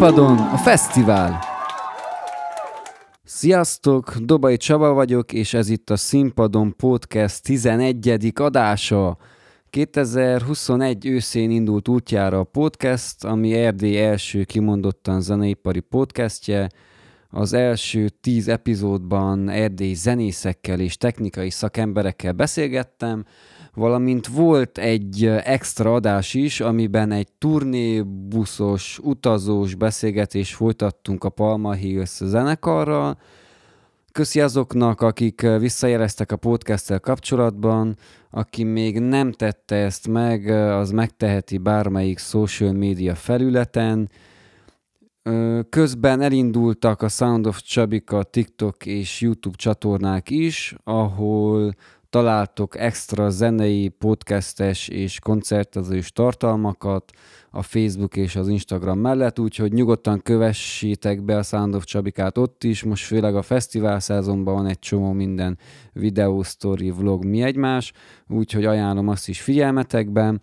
színpadon a fesztivál. Sziasztok, Dobai Csaba vagyok, és ez itt a Színpadon Podcast 11. adása. 2021 őszén indult útjára a podcast, ami Erdély első kimondottan zeneipari podcastje. Az első tíz epizódban Erdély zenészekkel és technikai szakemberekkel beszélgettem, valamint volt egy extra adás is, amiben egy turnébuszos, utazós beszélgetés folytattunk a Palma Hills zenekarral. Köszi azoknak, akik visszajeleztek a podcasttel kapcsolatban, aki még nem tette ezt meg, az megteheti bármelyik social media felületen. Közben elindultak a Sound of Csabika TikTok és YouTube csatornák is, ahol találtok extra zenei, podcastes és koncertezős tartalmakat a Facebook és az Instagram mellett, úgyhogy nyugodtan kövessétek be a Sound of Csabikát ott is, most főleg a fesztivál szezonban van egy csomó minden videó, story, vlog, mi egymás, úgyhogy ajánlom azt is figyelmetekben.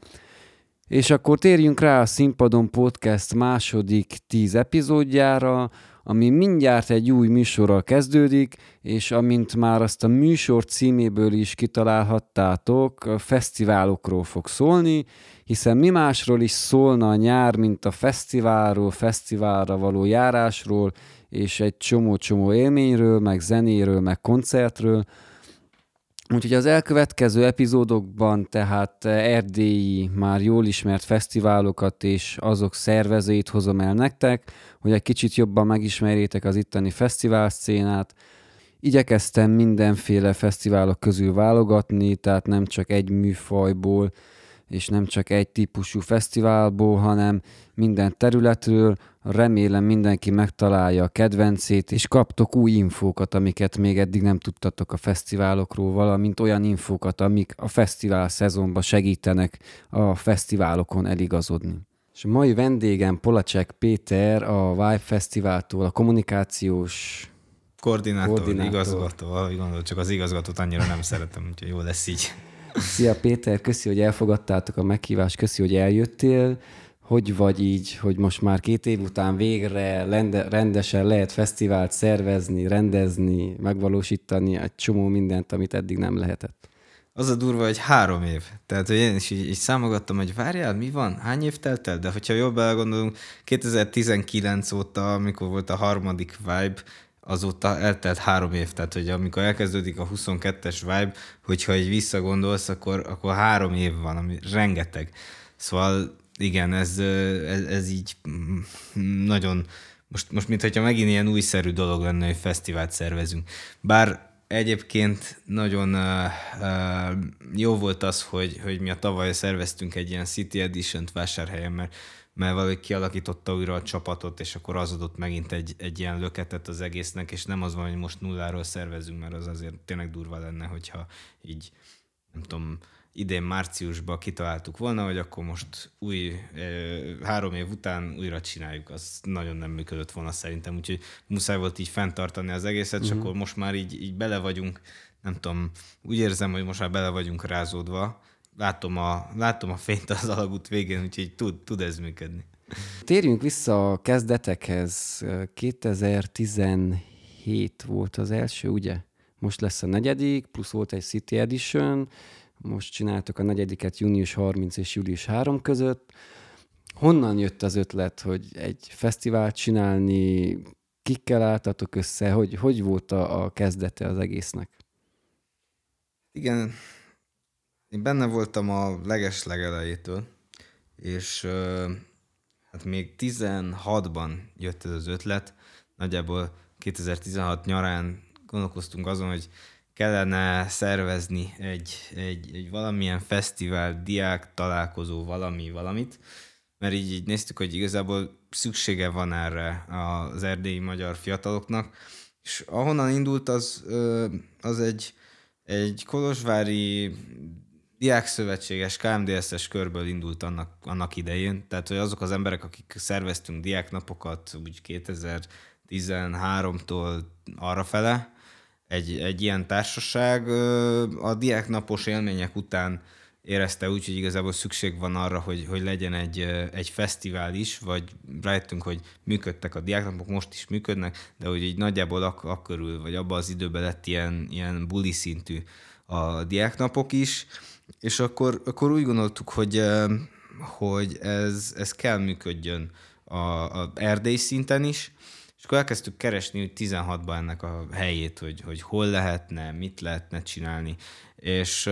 És akkor térjünk rá a Színpadon Podcast második tíz epizódjára, ami mindjárt egy új műsorral kezdődik, és amint már azt a műsor címéből is kitalálhattátok, fesztiválokról fog szólni, hiszen mi másról is szólna a nyár, mint a fesztiválról, fesztiválra való járásról, és egy csomó-csomó élményről, meg zenéről, meg koncertről, Úgyhogy az elkövetkező epizódokban tehát erdélyi, már jól ismert fesztiválokat és azok szervezőit hozom el nektek, hogy egy kicsit jobban megismerjétek az itteni fesztivál szcénát. Igyekeztem mindenféle fesztiválok közül válogatni, tehát nem csak egy műfajból, és nem csak egy típusú fesztiválból, hanem minden területről. Remélem mindenki megtalálja a kedvencét, és kaptok új infókat, amiket még eddig nem tudtatok a fesztiválokról, valamint olyan infókat, amik a fesztivál szezonban segítenek a fesztiválokon eligazodni. És a mai vendégem Polacek Péter a Vibe Fesztiváltól, a kommunikációs koordinátor, koordinátor. igazgató, gondolom, csak az igazgatót annyira nem szeretem, úgyhogy jó lesz így. Szia Péter, köszi, hogy elfogadtátok a meghívást, köszi, hogy eljöttél. Hogy vagy így, hogy most már két év után végre rendesen lehet fesztivált szervezni, rendezni, megvalósítani egy csomó mindent, amit eddig nem lehetett? Az a durva, hogy három év. Tehát, hogy én is így, így számogattam, hogy várjál, mi van? Hány év telt el? De hogyha jobb elgondolunk, 2019 óta, amikor volt a harmadik Vibe, azóta eltelt három év, tehát hogy amikor elkezdődik a 22-es vibe, hogyha egy visszagondolsz, akkor, akkor három év van, ami rengeteg. Szóval igen, ez, ez, ez így nagyon, most, most mintha megint ilyen újszerű dolog lenne, hogy fesztivált szervezünk. Bár egyébként nagyon uh, uh, jó volt az, hogy, hogy mi a tavaly szerveztünk egy ilyen City Edition-t vásárhelyen, mert mert valahogy kialakította újra a csapatot, és akkor az adott megint egy, egy ilyen löketet az egésznek, és nem az van, hogy most nulláról szervezünk, mert az azért tényleg durva lenne, hogyha így, nem tudom, idén márciusban kitaláltuk volna, hogy akkor most új, három év után újra csináljuk, az nagyon nem működött volna szerintem, úgyhogy muszáj volt így fenntartani az egészet, uh-huh. és mhm. akkor most már így, így bele vagyunk, nem tudom, úgy érzem, hogy most már bele vagyunk rázódva, látom a, látom a fényt az alagút végén, úgyhogy tud, tud ez működni. Térjünk vissza a kezdetekhez. 2017 volt az első, ugye? Most lesz a negyedik, plusz volt egy City Edition, most csináltok a negyediket június 30 és július 3 között. Honnan jött az ötlet, hogy egy fesztivált csinálni, kikkel álltatok össze, hogy, hogy volt a, a kezdete az egésznek? Igen, én benne voltam a leges legelejétől, és hát még 16-ban jött ez az ötlet, nagyjából 2016 nyarán gondolkoztunk azon, hogy kellene szervezni egy, egy, egy valamilyen fesztivál, diák találkozó, valami, valamit, mert így, így néztük, hogy igazából szüksége van erre az erdélyi magyar fiataloknak, és ahonnan indult, az, az egy, egy kolozsvári diákszövetséges, KMDSZ-es körből indult annak, annak idején, tehát hogy azok az emberek, akik szerveztünk diáknapokat úgy 2013-tól arrafele, egy, egy ilyen társaság a diáknapos élmények után érezte úgy, hogy igazából szükség van arra, hogy, hogy legyen egy, egy fesztivál is, vagy rájöttünk, hogy működtek a diáknapok, most is működnek, de hogy így nagyjából ak- akkörül, vagy abban az időben lett ilyen, ilyen buli szintű a diáknapok is, és akkor, akkor úgy gondoltuk, hogy, hogy ez, ez kell működjön a, a erdély szinten is, és akkor elkezdtük keresni hogy 16-ban ennek a helyét, hogy, hogy hol lehetne, mit lehetne csinálni, és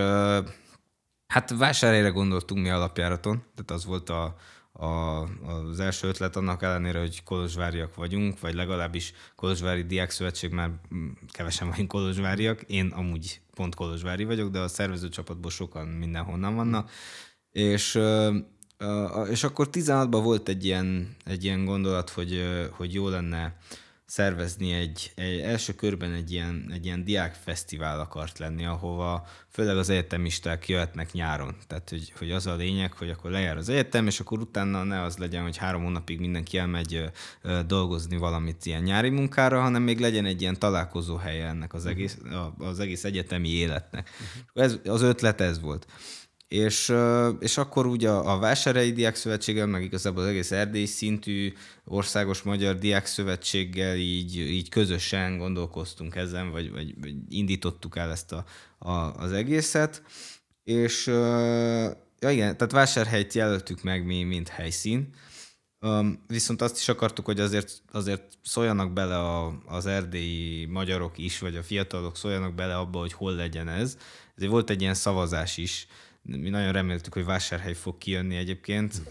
Hát vásárhelyre gondoltunk mi alapjáraton, tehát az volt a, a, az első ötlet annak ellenére, hogy kolozsváriak vagyunk, vagy legalábbis Kolozsvári Diák Szövetség, már kevesen vagyunk kolozsváriak, én amúgy pont kolozsvári vagyok, de a szervező csapatból sokan mindenhonnan vannak, és, és akkor 16-ban volt egy ilyen, egy ilyen gondolat, hogy, hogy jó lenne szervezni egy, egy első körben egy ilyen, egy ilyen diákfesztivál akart lenni, ahova főleg az egyetemisták jöhetnek nyáron. Tehát, hogy, hogy az a lényeg, hogy akkor lejár az egyetem, és akkor utána ne az legyen, hogy három hónapig mindenki elmegy dolgozni valamit ilyen nyári munkára, hanem még legyen egy ilyen találkozó helye ennek az egész, az egész egyetemi életnek. Uh-huh. Ez, az ötlet ez volt. És, és akkor ugye a, a Vásárhelyi Diák Szövetséggel, meg igazából az egész erdély szintű országos magyar diák szövetséggel így, így közösen gondolkoztunk ezen, vagy, vagy, vagy indítottuk el ezt a, a, az egészet. És ja igen, tehát Vásárhelyt jelöltük meg mi, mint helyszín, viszont azt is akartuk, hogy azért, azért szóljanak bele a, az erdélyi magyarok is, vagy a fiatalok szóljanak bele abba, hogy hol legyen ez. Ezért volt egy ilyen szavazás is, mi nagyon reméltük, hogy vásárhely fog kijönni egyébként.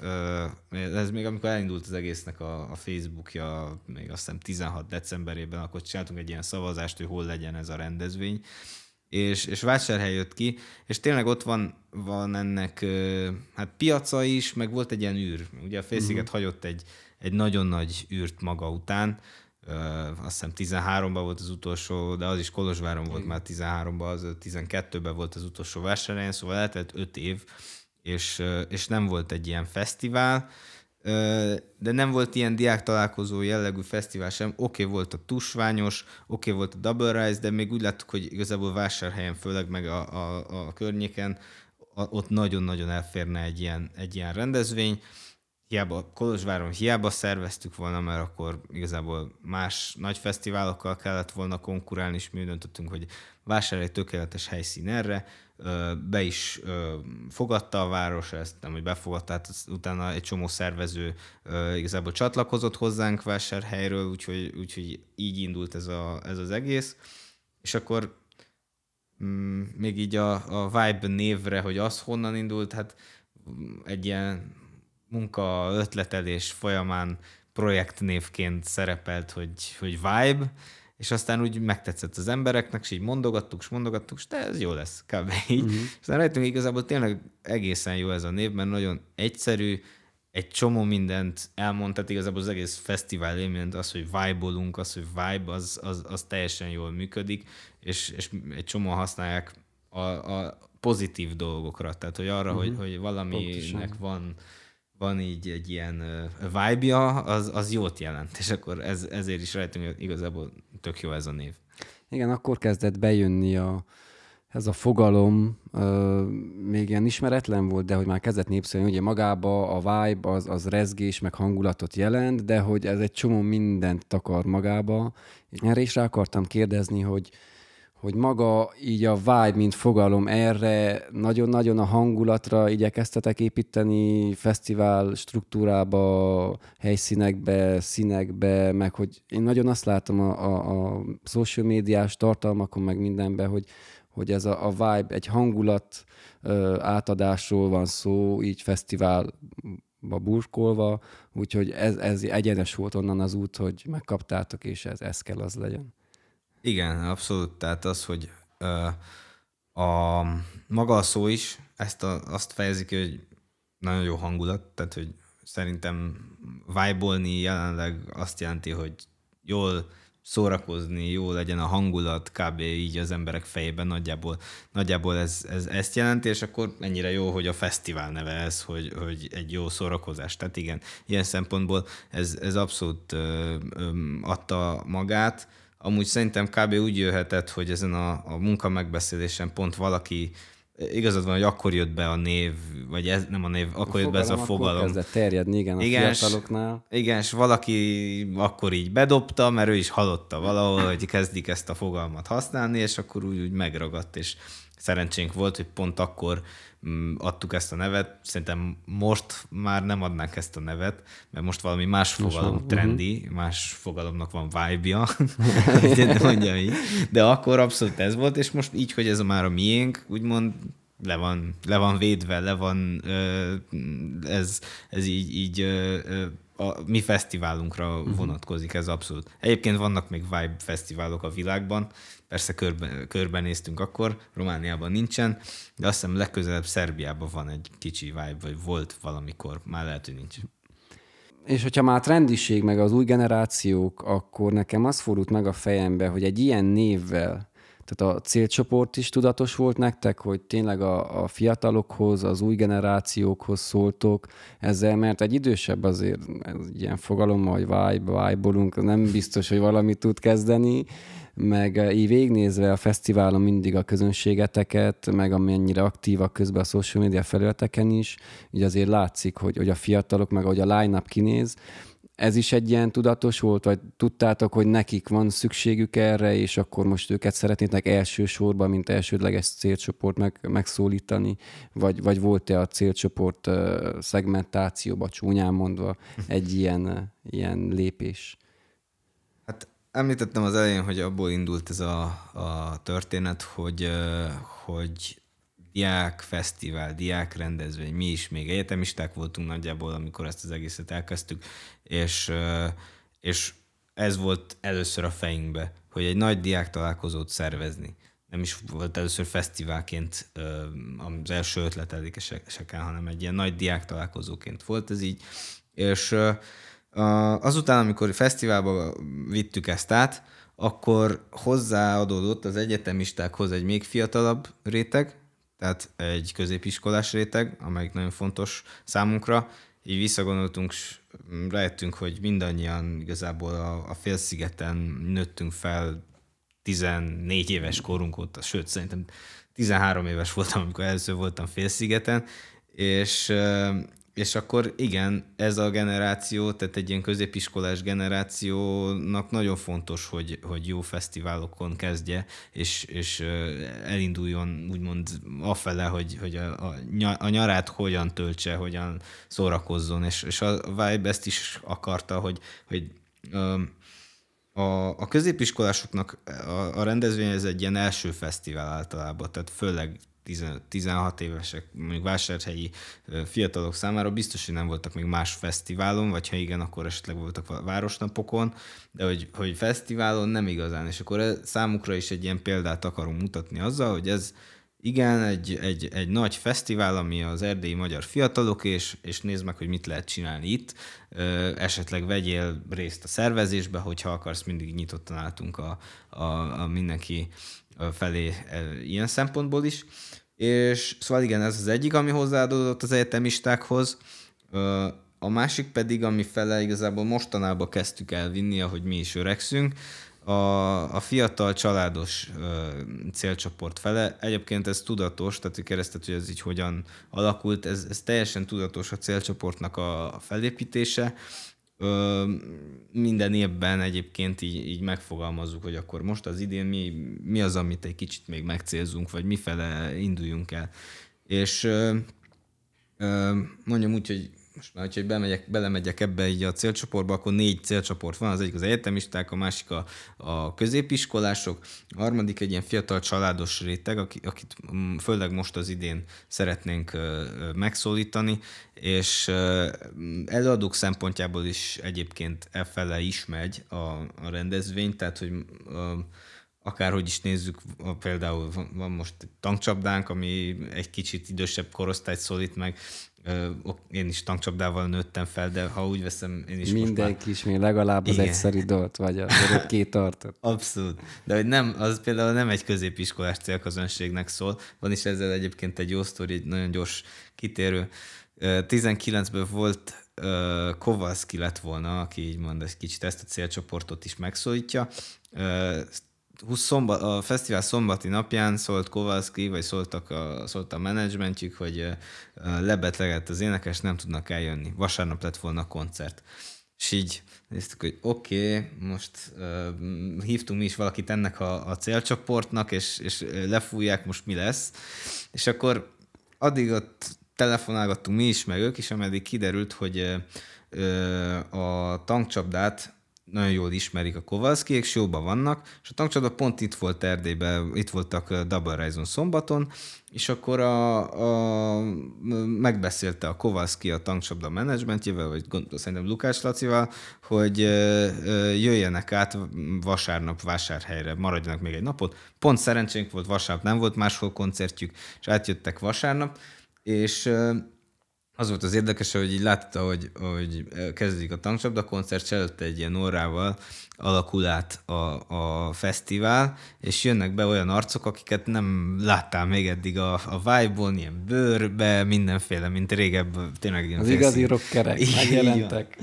Ez még amikor elindult az egésznek a, a Facebookja, még azt hiszem 16 decemberében, akkor csináltunk egy ilyen szavazást, hogy hol legyen ez a rendezvény. És, és vásárhely jött ki, és tényleg ott van, van ennek hát piaca is, meg volt egy ilyen űr. Ugye a Félsziget uh-huh. hagyott egy, egy nagyon nagy űrt maga után, azt hiszem 13-ban volt az utolsó, de az is Kolozsváron volt már 13-ban, az 12-ben volt az utolsó vásárhelyen, szóval eltelt 5 év, és, és nem volt egy ilyen fesztivál, de nem volt ilyen diák találkozó jellegű fesztivál sem. Oké, okay, volt a Tusványos, oké, okay, volt a Double Rise, de még úgy láttuk, hogy igazából vásárhelyen, főleg meg a, a, a környéken, a, ott nagyon-nagyon elférne egy ilyen, egy ilyen rendezvény hiába Kolozsváron hiába szerveztük volna, mert akkor igazából más nagy fesztiválokkal kellett volna konkurálni, és mi döntöttünk, hogy vásárolj tökéletes helyszín erre, be is fogadta a város ezt, nem, hogy befogadta, hát utána egy csomó szervező igazából csatlakozott hozzánk vásárhelyről, úgyhogy, úgyhogy így indult ez, a, ez az egész, és akkor mm, még így a, a Vibe névre, hogy az honnan indult, hát egy ilyen munka ötletelés folyamán projektnévként szerepelt, hogy, hogy Vibe, és aztán úgy megtetszett az embereknek, és így mondogattuk, és mondogattuk, és de ez jó lesz, kb. így. Uh-huh. Aztán rajtunk igazából tényleg egészen jó ez a név, mert nagyon egyszerű, egy csomó mindent elmond, tehát igazából az egész fesztivál élményt, az, hogy vibe az, hogy vibe, az, az, az teljesen jól működik, és, és egy csomó használják a, a pozitív dolgokra, tehát hogy arra, uh-huh. hogy, hogy valaminek Pontosan. van van így egy ilyen vibe-ja, az, az jót jelent, és akkor ez, ezért is rajtunk hogy igazából tök jó ez a név. Igen, akkor kezdett bejönni a, ez a fogalom, ö, még ilyen ismeretlen volt, de hogy már kezdett népszerűen, ugye magába a vibe az, az rezgés, meg hangulatot jelent, de hogy ez egy csomó mindent takar magába. Erre is rá akartam kérdezni, hogy, hogy maga így a vibe, mint fogalom erre nagyon-nagyon a hangulatra igyekeztetek építeni fesztivál struktúrába, helyszínekbe, színekbe, meg hogy én nagyon azt látom a, a, a social médiás tartalmakon, meg mindenben, hogy, hogy ez a, a vibe, egy hangulat ö, átadásról van szó, így fesztiválba burkolva, úgyhogy ez, ez egyenes volt onnan az út, hogy megkaptátok, és ez, ez kell az legyen. Igen, abszolút. Tehát az, hogy ö, a maga a szó is ezt a, azt fejezi ki, hogy nagyon jó hangulat, tehát hogy szerintem vibe jelenleg azt jelenti, hogy jól szórakozni, jó legyen a hangulat, kb. így az emberek fejében nagyjából, nagyjából ez, ez, ezt jelenti, és akkor ennyire jó, hogy a fesztivál neve ez, hogy, hogy egy jó szórakozás. Tehát igen, ilyen szempontból ez, ez abszolút ö, ö, adta magát, Amúgy szerintem kb. úgy jöhetett, hogy ezen a, a munka megbeszélésen pont valaki igazad van, hogy akkor jött be a név, vagy ez nem a név, akkor a jött be ez a fogalom. Akkor kezdett terjedni, igen, a igen, fiataloknál. Igen, és valaki akkor így bedobta, mert ő is hallotta valahol, hogy kezdik ezt a fogalmat használni, és akkor úgy, úgy megragadt, és szerencsénk volt, hogy pont akkor mm, adtuk ezt a nevet. Szerintem most már nem adnánk ezt a nevet, mert most valami más fogalom most trendi, uh-huh. más fogalomnak van vibe-ja, mondja így. De akkor abszolút ez volt, és most így, hogy ez a már a miénk, úgymond le van, le van védve, le van, ez, ez így, így a mi fesztiválunkra uh-huh. vonatkozik ez abszolút. Egyébként vannak még Vibe fesztiválok a világban, persze körbe, körbenéztünk akkor, Romániában nincsen, de azt hiszem legközelebb Szerbiában van egy kicsi Vibe, vagy volt valamikor, már lehet, hogy nincs. És hogyha már trendiség, meg az új generációk, akkor nekem az fordult meg a fejembe, hogy egy ilyen névvel tehát a célcsoport is tudatos volt nektek, hogy tényleg a, a fiatalokhoz, az új generációkhoz szóltok ezzel, mert egy idősebb azért ez ilyen fogalom, hogy vibe, vibe nem biztos, hogy valamit tud kezdeni, meg így végnézve a fesztiválon mindig a közönségeteket, meg amennyire aktívak közben a social media felületeken is, így azért látszik, hogy, hogy a fiatalok, meg ahogy a line-up kinéz, ez is egy ilyen tudatos volt, vagy tudtátok, hogy nekik van szükségük erre, és akkor most őket szeretnétek elsősorban, mint elsődleges célcsoport meg, megszólítani, vagy, vagy volt-e a célcsoport uh, szegmentációba csúnyán mondva egy ilyen, ilyen lépés? Említettem az elején, hogy abból indult ez a, a történet, hogy, hogy diák fesztivál, diák rendezvény, mi is még egyetemisták voltunk nagyjából, amikor ezt az egészet elkezdtük, és, és ez volt először a fejünkbe, hogy egy nagy diák találkozót szervezni. Nem is volt először fesztiválként az első ötleteléseken, hanem egy ilyen nagy diák találkozóként volt ez így. És azután, amikor fesztiválba vittük ezt át, akkor hozzáadódott az egyetemistákhoz egy még fiatalabb réteg, tehát egy középiskolás réteg, amelyik nagyon fontos számunkra. Így visszagondoltunk, és rájöttünk, hogy mindannyian igazából a, a félszigeten nőttünk fel 14 éves korunk óta, sőt, szerintem 13 éves voltam, amikor először voltam félszigeten, és és akkor igen, ez a generáció, tehát egy ilyen középiskolás generációnak nagyon fontos, hogy, hogy jó fesztiválokon kezdje, és, és elinduljon úgymond afele, hogy, hogy a, a, nyarát hogyan töltse, hogyan szórakozzon, és, és a Vibe ezt is akarta, hogy, hogy a, a középiskolásoknak a, a rendezvény ez egy ilyen első fesztivál általában, tehát főleg 16 évesek, mondjuk vásárhelyi fiatalok számára biztos, hogy nem voltak még más fesztiválon, vagy ha igen, akkor esetleg voltak városnapokon, de hogy, hogy fesztiválon nem igazán, és akkor ez, számukra is egy ilyen példát akarunk mutatni azzal, hogy ez igen, egy, egy, egy nagy fesztivál, ami az erdélyi magyar fiatalok, és, és nézd meg, hogy mit lehet csinálni itt. Esetleg vegyél részt a szervezésbe, hogyha akarsz, mindig nyitottan álltunk a, a, a mindenki felé ilyen szempontból is. És szóval igen, ez az egyik, ami hozzáadódott az egyetemistákhoz. A másik pedig, ami fele igazából mostanában kezdtük elvinni, ahogy mi is öregszünk, a, a fiatal családos ö, célcsoport fele. Egyébként ez tudatos, tehát hogy keresztet, hogy ez így hogyan alakult, ez, ez teljesen tudatos a célcsoportnak a, felépítése, Ö, minden évben egyébként így, így megfogalmazzuk, hogy akkor most az idén mi, mi az, amit egy kicsit még megcélzunk, vagy mifele induljunk el. És ö, ö, mondjam úgy, hogy most már, hogyha bemegyek, belemegyek ebbe így a célcsoportba, akkor négy célcsoport van, az egyik az egyetemisták, a másik a, a középiskolások, a harmadik egy ilyen fiatal családos réteg, akit mm, főleg most az idén szeretnénk megszólítani, és előadók szempontjából is egyébként e fele is megy a, a rendezvény, tehát hogy akárhogy is nézzük, például van most tankcsapdánk, ami egy kicsit idősebb korosztályt szólít meg, én is tankcsapdával nőttem fel, de ha úgy veszem, én is Mindenki is még legalább az Igen. egyszerű dolt, vagy a két tartott. Abszolút. De hogy nem, az például nem egy középiskolás célközönségnek szól. Van is ezzel egyébként egy jó sztori, egy nagyon gyors kitérő. 19-ből volt Kovalszki lett volna, aki így mond, egy kicsit ezt a célcsoportot is megszólítja 20 szombat, a fesztivál szombati napján szólt Kowalski, vagy szóltak a, szólt a menedzsmentjük, hogy lebetlegett az énekes, nem tudnak eljönni. Vasárnap lett volna a koncert. És így néztük, hogy oké, okay, most uh, hívtunk mi is valakit ennek a, a célcsoportnak, és, és lefújják, most mi lesz. És akkor addig ott telefonálgattunk mi is, meg ők is, ameddig kiderült, hogy uh, a tankcsapdát nagyon jól ismerik a Kovalszki, és jóban vannak, és a tankcsapda pont itt volt Erdélyben, itt voltak Double Horizon szombaton, és akkor a, a, megbeszélte a Kovalszki a tankcsapda menedzsmentjével, vagy gondolom, szerintem Lukács Lacival, hogy jöjjenek át vasárnap vásárhelyre, maradjanak még egy napot. Pont szerencsénk volt, vasárnap nem volt máshol koncertjük, és átjöttek vasárnap, és az volt az érdekes, hogy így látta, hogy, hogy kezdődik a tankcsapda koncert, előtte egy ilyen órával alakul át a, a fesztivál, és jönnek be olyan arcok, akiket nem láttál még eddig a, a vibe-on, ilyen bőrbe, mindenféle, mint régebb, tényleg ilyen Az igazi rockerek megjelentek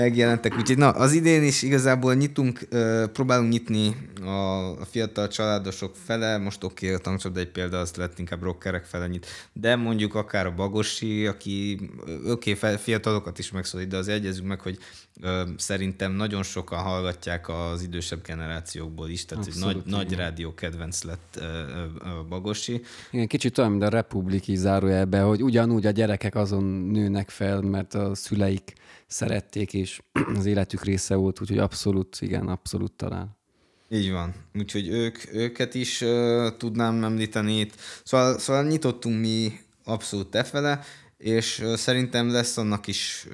megjelentek. Úgyhogy na, az idén is igazából nyitunk, próbálunk nyitni a, fiatal családosok fele, most oké, okay, a tankcsapda egy példa, az lett inkább rockerek fele nyit, de mondjuk akár a Bagosi, aki oké, okay, fiatalokat is megszólít, de az egyezünk meg, hogy szerintem nagyon sokan hallgatják az idősebb generációkból is, tehát Abszolút, egy nagy, nagy rádió kedvenc lett Bagosi. Igen, kicsit olyan, mint a Republiki zárójelbe, hogy ugyanúgy a gyerekek azon nőnek fel, mert a szüleik szerették, és az életük része volt, úgyhogy abszolút, igen, abszolút talán. Így van. Úgyhogy ők, őket is uh, tudnám említeni itt. Szóval, szóval nyitottunk mi abszolút tefele, és szerintem lesz annak is,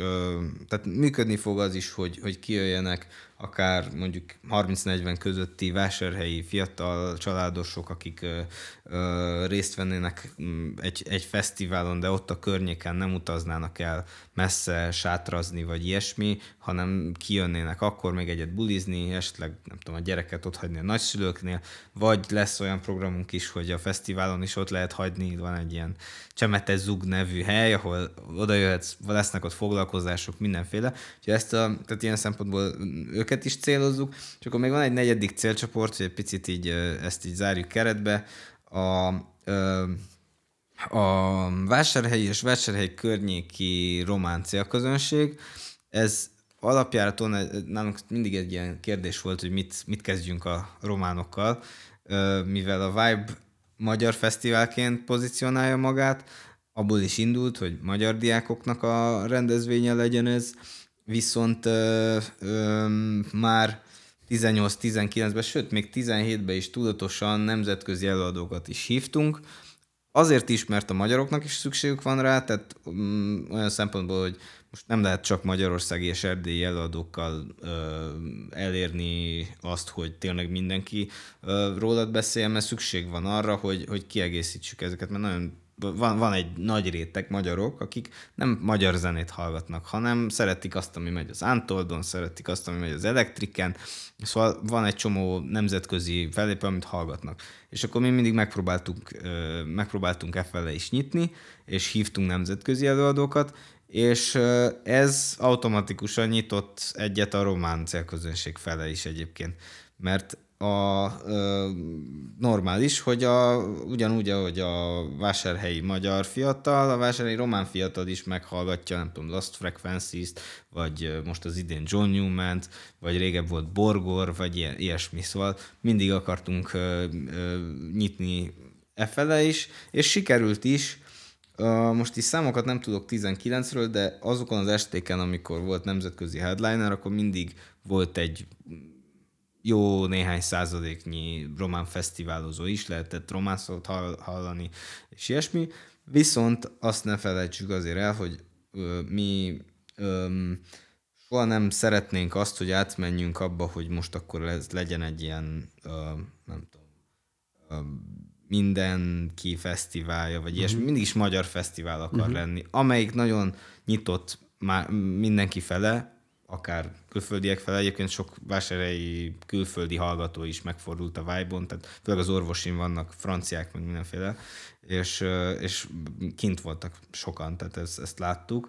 tehát működni fog az is, hogy, hogy kijöjjenek akár mondjuk 30-40 közötti vásárhelyi fiatal családosok, akik ö, ö, részt vennének mm, egy, egy fesztiválon, de ott a környéken nem utaznának el messze sátrazni, vagy ilyesmi, hanem kijönnének akkor még egyet bulizni, esetleg nem tudom, a gyereket ott hagyni a nagyszülőknél, vagy lesz olyan programunk is, hogy a fesztiválon is ott lehet hagyni, van egy ilyen Csemete Zug nevű hely, ahol oda jöhetsz, lesznek ott foglalkozások, mindenféle. Úgyhogy ezt a, tehát ilyen szempontból őket is célozzuk, és akkor még van egy negyedik célcsoport, hogy egy picit így ezt így zárjuk keretbe. A, a vásárhelyi és vásárhelyi környéki román célközönség, ez alapjáraton nálunk mindig egy ilyen kérdés volt, hogy mit, mit kezdjünk a románokkal, mivel a Vibe magyar fesztiválként pozícionálja magát, abból is indult, hogy magyar diákoknak a rendezvénye legyen ez, viszont ö, ö, már 18-19-ben, sőt, még 17-ben is tudatosan nemzetközi előadókat is hívtunk, Azért is, mert a magyaroknak is szükségük van rá, tehát um, olyan szempontból, hogy most nem lehet csak magyarországi és erdélyi előadókkal ö, elérni azt, hogy tényleg mindenki ö, rólad beszéljen, mert szükség van arra, hogy, hogy kiegészítsük ezeket, mert nagyon van, van egy nagy réteg magyarok, akik nem magyar zenét hallgatnak, hanem szeretik azt, ami megy az Antoldon, szeretik azt, ami megy az Elektriken, szóval van egy csomó nemzetközi fellépő, amit hallgatnak. És akkor mi mindig megpróbáltunk, megpróbáltunk e fele is nyitni, és hívtunk nemzetközi előadókat, és ez automatikusan nyitott egyet a román célközönség fele is egyébként. Mert a ö, normális, hogy a, ugyanúgy, ahogy a vásárhelyi magyar fiatal, a vásárhelyi román fiatal is meghallgatja, nem tudom, Lost Frequencies-t, vagy most az idén John newman vagy régebb volt Borgor, vagy ilyen, ilyesmi. Szóval mindig akartunk ö, ö, nyitni e fele is, és sikerült is. Most is számokat nem tudok 19-ről, de azokon az estéken, amikor volt nemzetközi headliner, akkor mindig volt egy jó néhány századéknyi román fesztiválozó is lehetett román szót hallani, és ilyesmi. Viszont azt ne felejtsük azért el, hogy ö, mi ö, soha nem szeretnénk azt, hogy átmenjünk abba, hogy most akkor ez legyen egy ilyen, ö, nem tudom, ö, mindenki fesztiválja, vagy ilyesmi. Uh-huh. Mindig is magyar fesztivál akar uh-huh. lenni, amelyik nagyon nyitott már mindenki fele, akár külföldiek fel. Egyébként sok vásárhelyi külföldi hallgató is megfordult a vibe tehát főleg az orvosin vannak franciák, meg mindenféle, és, és kint voltak sokan, tehát ezt, ezt láttuk.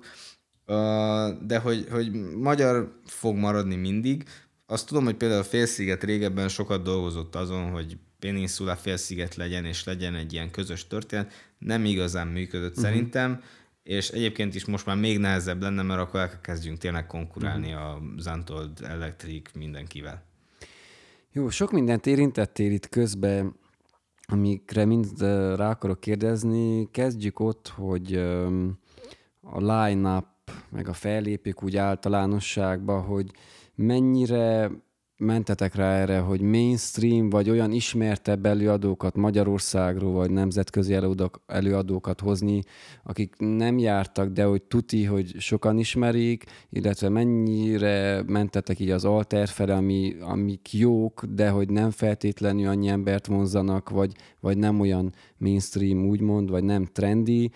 De hogy, hogy magyar fog maradni mindig, azt tudom, hogy például a félsziget régebben sokat dolgozott azon, hogy Peninsula félsziget legyen, és legyen egy ilyen közös történet. Nem igazán működött uh-huh. szerintem, és egyébként is most már még nehezebb lenne, mert akkor elkezdjünk tényleg konkurálni uh-huh. a Zantold Electric mindenkivel. Jó, sok mindent érintettél itt közben, amikre mind rá akarok kérdezni. Kezdjük ott, hogy a line-up, meg a fellépők úgy általánosságban, hogy mennyire mentetek rá erre, hogy mainstream, vagy olyan ismertebb előadókat Magyarországról, vagy nemzetközi előadókat hozni, akik nem jártak, de hogy tuti, hogy sokan ismerik, illetve mennyire mentetek így az alter fele, ami, amik jók, de hogy nem feltétlenül annyi embert vonzanak, vagy, vagy nem olyan mainstream úgymond, vagy nem trendy.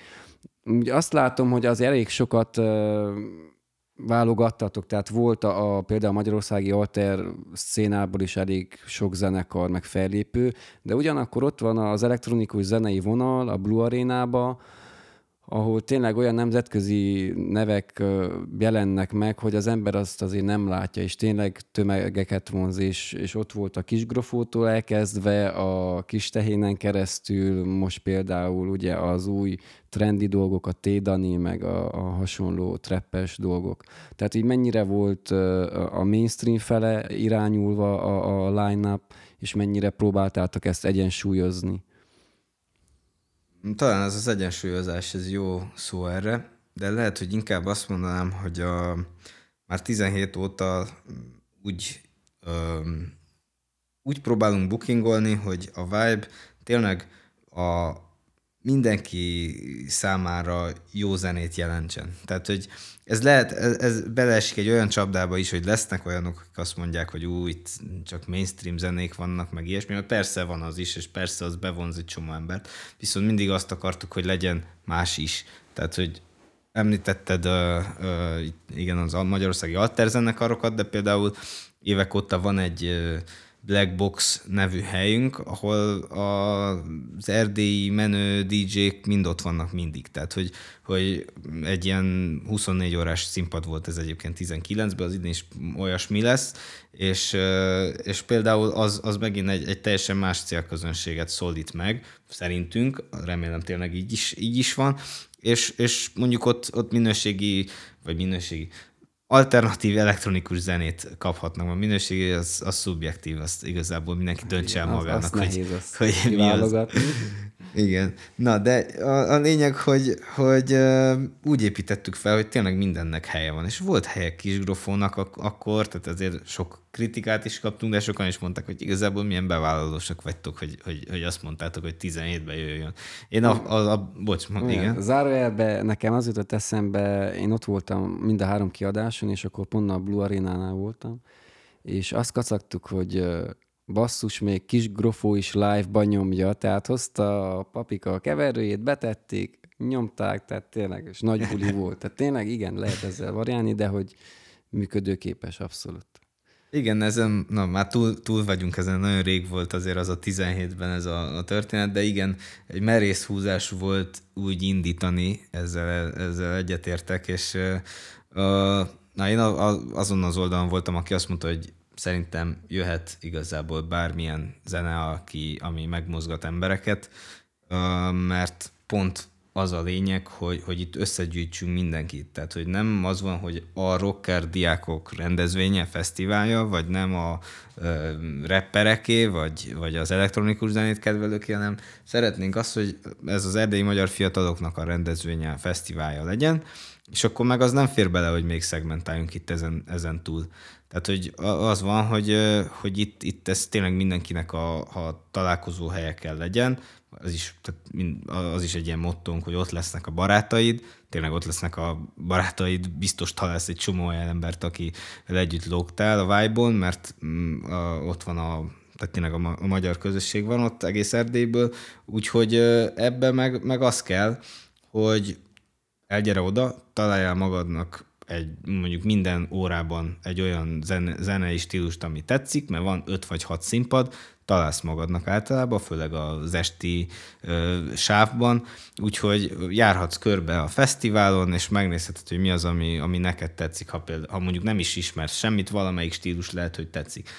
Úgy azt látom, hogy az elég sokat válogattatok, tehát volt a, a például a magyarországi alter szénából is elég sok zenekar, meg fellépő, de ugyanakkor ott van az elektronikus zenei vonal a Blue Arénába, ahol tényleg olyan nemzetközi nevek jelennek meg, hogy az ember azt azért nem látja, és tényleg tömegeket vonz, és, és ott volt a kisgrofótól elkezdve, a kis tehénen keresztül, most például ugye az új trendi dolgok, a Tédani, meg a, a hasonló treppes dolgok. Tehát így mennyire volt a mainstream fele irányulva a, a line-up, és mennyire próbáltátok ezt egyensúlyozni? Talán ez az egyensúlyozás, ez jó szó erre, de lehet, hogy inkább azt mondanám, hogy a, már 17 óta úgy, ö, úgy próbálunk bookingolni, hogy a Vibe tényleg a mindenki számára jó zenét jelentsen. Tehát, hogy ez lehet, ez, ez beleesik egy olyan csapdába is, hogy lesznek olyanok, akik azt mondják, hogy ú, itt csak mainstream zenék vannak, meg ilyesmi, mert persze van az is, és persze az bevonz egy csomó embert, viszont mindig azt akartuk, hogy legyen más is. Tehát, hogy említetted, uh, uh, igen, az magyarországi alterzenekarokat, de például évek óta van egy uh, Black Box nevű helyünk, ahol az erdélyi menő DJ-k mind ott vannak mindig. Tehát, hogy, hogy egy ilyen 24 órás színpad volt ez egyébként 19-ben, az idén is olyasmi lesz, és, és például az, az megint egy, egy teljesen más célközönséget szólít meg, szerintünk, remélem tényleg így is, így is van, és, és mondjuk ott, ott minőségi, vagy minőségi, alternatív elektronikus zenét kaphatnak. A minőség az, az szubjektív, azt igazából mindenki döntse el magának, az, hogy, nehéz, hogy mi az. Igen. Na, de a, a lényeg, hogy, hogy úgy építettük fel, hogy tényleg mindennek helye van. És volt helye kisgrofónak ak- akkor, tehát azért sok kritikát is kaptunk, de sokan is mondták, hogy igazából milyen bevállalósak vagytok, hogy, hogy, hogy azt mondtátok, hogy 17-ben jöjjön. Én a, a, a bocs, igen. igen. Zárójelben nekem az jutott eszembe, én ott voltam mind a három kiadáson, és akkor pont a Blue Arénánál voltam, és azt kacagtuk, hogy basszus, még kis grofó is live-ban nyomja, tehát hozta a papika a keverőjét, betették, nyomták, tehát tényleg, és nagy buli volt. Tehát tényleg igen, lehet ezzel variálni, de hogy működőképes abszolút. Igen, ezen, na már túl, túl vagyunk ezen, nagyon rég volt azért az a 17-ben ez a, a történet, de igen, egy merész húzás volt úgy indítani, ezzel, ezzel egyetértek, és uh, na én a, a, azon az oldalon voltam, aki azt mondta, hogy szerintem jöhet igazából bármilyen zene, aki, ami megmozgat embereket, mert pont az a lényeg, hogy, hogy itt összegyűjtsünk mindenkit. Tehát, hogy nem az van, hogy a rocker diákok rendezvénye, fesztiválja, vagy nem a ö, rappereké, vagy, vagy az elektronikus zenét kedvelőké, hanem szeretnénk azt, hogy ez az erdélyi magyar fiataloknak a rendezvénye, a fesztiválja legyen, és akkor meg az nem fér bele, hogy még szegmentáljunk itt ezen, ezen túl. Tehát, hogy az van, hogy, hogy itt, itt ez tényleg mindenkinek a, a találkozó helye kell legyen, az is, tehát az is egy ilyen mottónk, hogy ott lesznek a barátaid, tényleg ott lesznek a barátaid, biztos találsz egy csomó olyan embert, aki együtt lógtál a vibe mert mm, ott van a tehát tényleg a, a magyar közösség van ott egész Erdélyből, úgyhogy ebbe meg, meg az kell, hogy elgyere oda, találjál magadnak egy, mondjuk minden órában egy olyan zene, zenei stílust, ami tetszik, mert van öt vagy hat színpad, találsz magadnak általában, főleg az esti ö, sávban, úgyhogy járhatsz körbe a fesztiválon, és megnézheted, hogy mi az, ami, ami neked tetszik, ha, például, ha mondjuk nem is ismersz semmit, valamelyik stílus lehet, hogy tetszik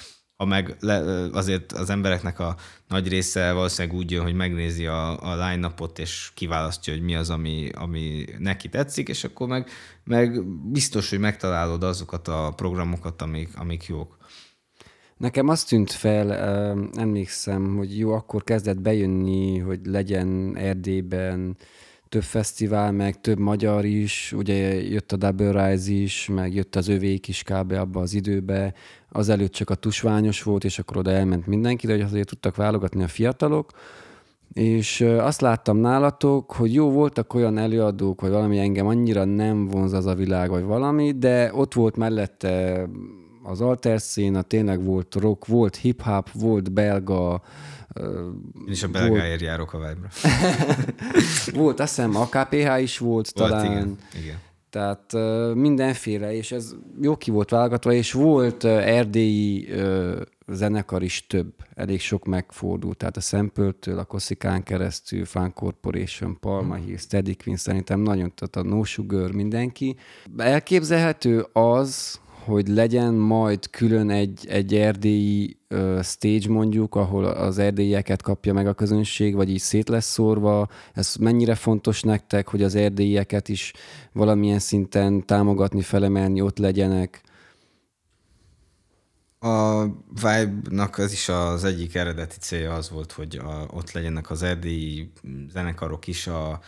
ha meg le, azért az embereknek a nagy része valószínűleg úgy jön, hogy megnézi a, a line-upot, és kiválasztja, hogy mi az, ami, ami neki tetszik, és akkor meg, meg biztos, hogy megtalálod azokat a programokat, amik, amik jók. Nekem azt tűnt fel, emlékszem, hogy jó, akkor kezdett bejönni, hogy legyen Erdélyben több fesztivál, meg több magyar is, ugye jött a Double Rise is, meg jött az övék is kb. abba az időbe, azelőtt csak a tusványos volt, és akkor oda elment mindenki, de hogy azért tudtak válogatni a fiatalok, és azt láttam nálatok, hogy jó, voltak olyan előadók, vagy valami engem annyira nem vonz az a világ, vagy valami, de ott volt mellette az alter széna, tényleg volt rock, volt hip-hop, volt belga, én is a belgáért járok a vibe volt, azt hiszem, AKPH is volt, volt talán. Igen, igen. Tehát mindenféle, és ez jó ki volt válogatva, és volt erdélyi zenekar is több, elég sok megfordult, tehát a Szempöltől, a Koszikán keresztül, Fan Corporation, Palma Hill, Steady Queen, szerintem nagyon, tehát a No Sugar, mindenki. Elképzelhető az, hogy legyen majd külön egy, egy erdélyi stage mondjuk, ahol az erdélyeket kapja meg a közönség, vagy így szét lesz szórva. Ez mennyire fontos nektek, hogy az erdélyeket is valamilyen szinten támogatni, felemelni, ott legyenek? A Vibe-nak az is az egyik eredeti célja az volt, hogy a, ott legyenek az erdélyi zenekarok is a,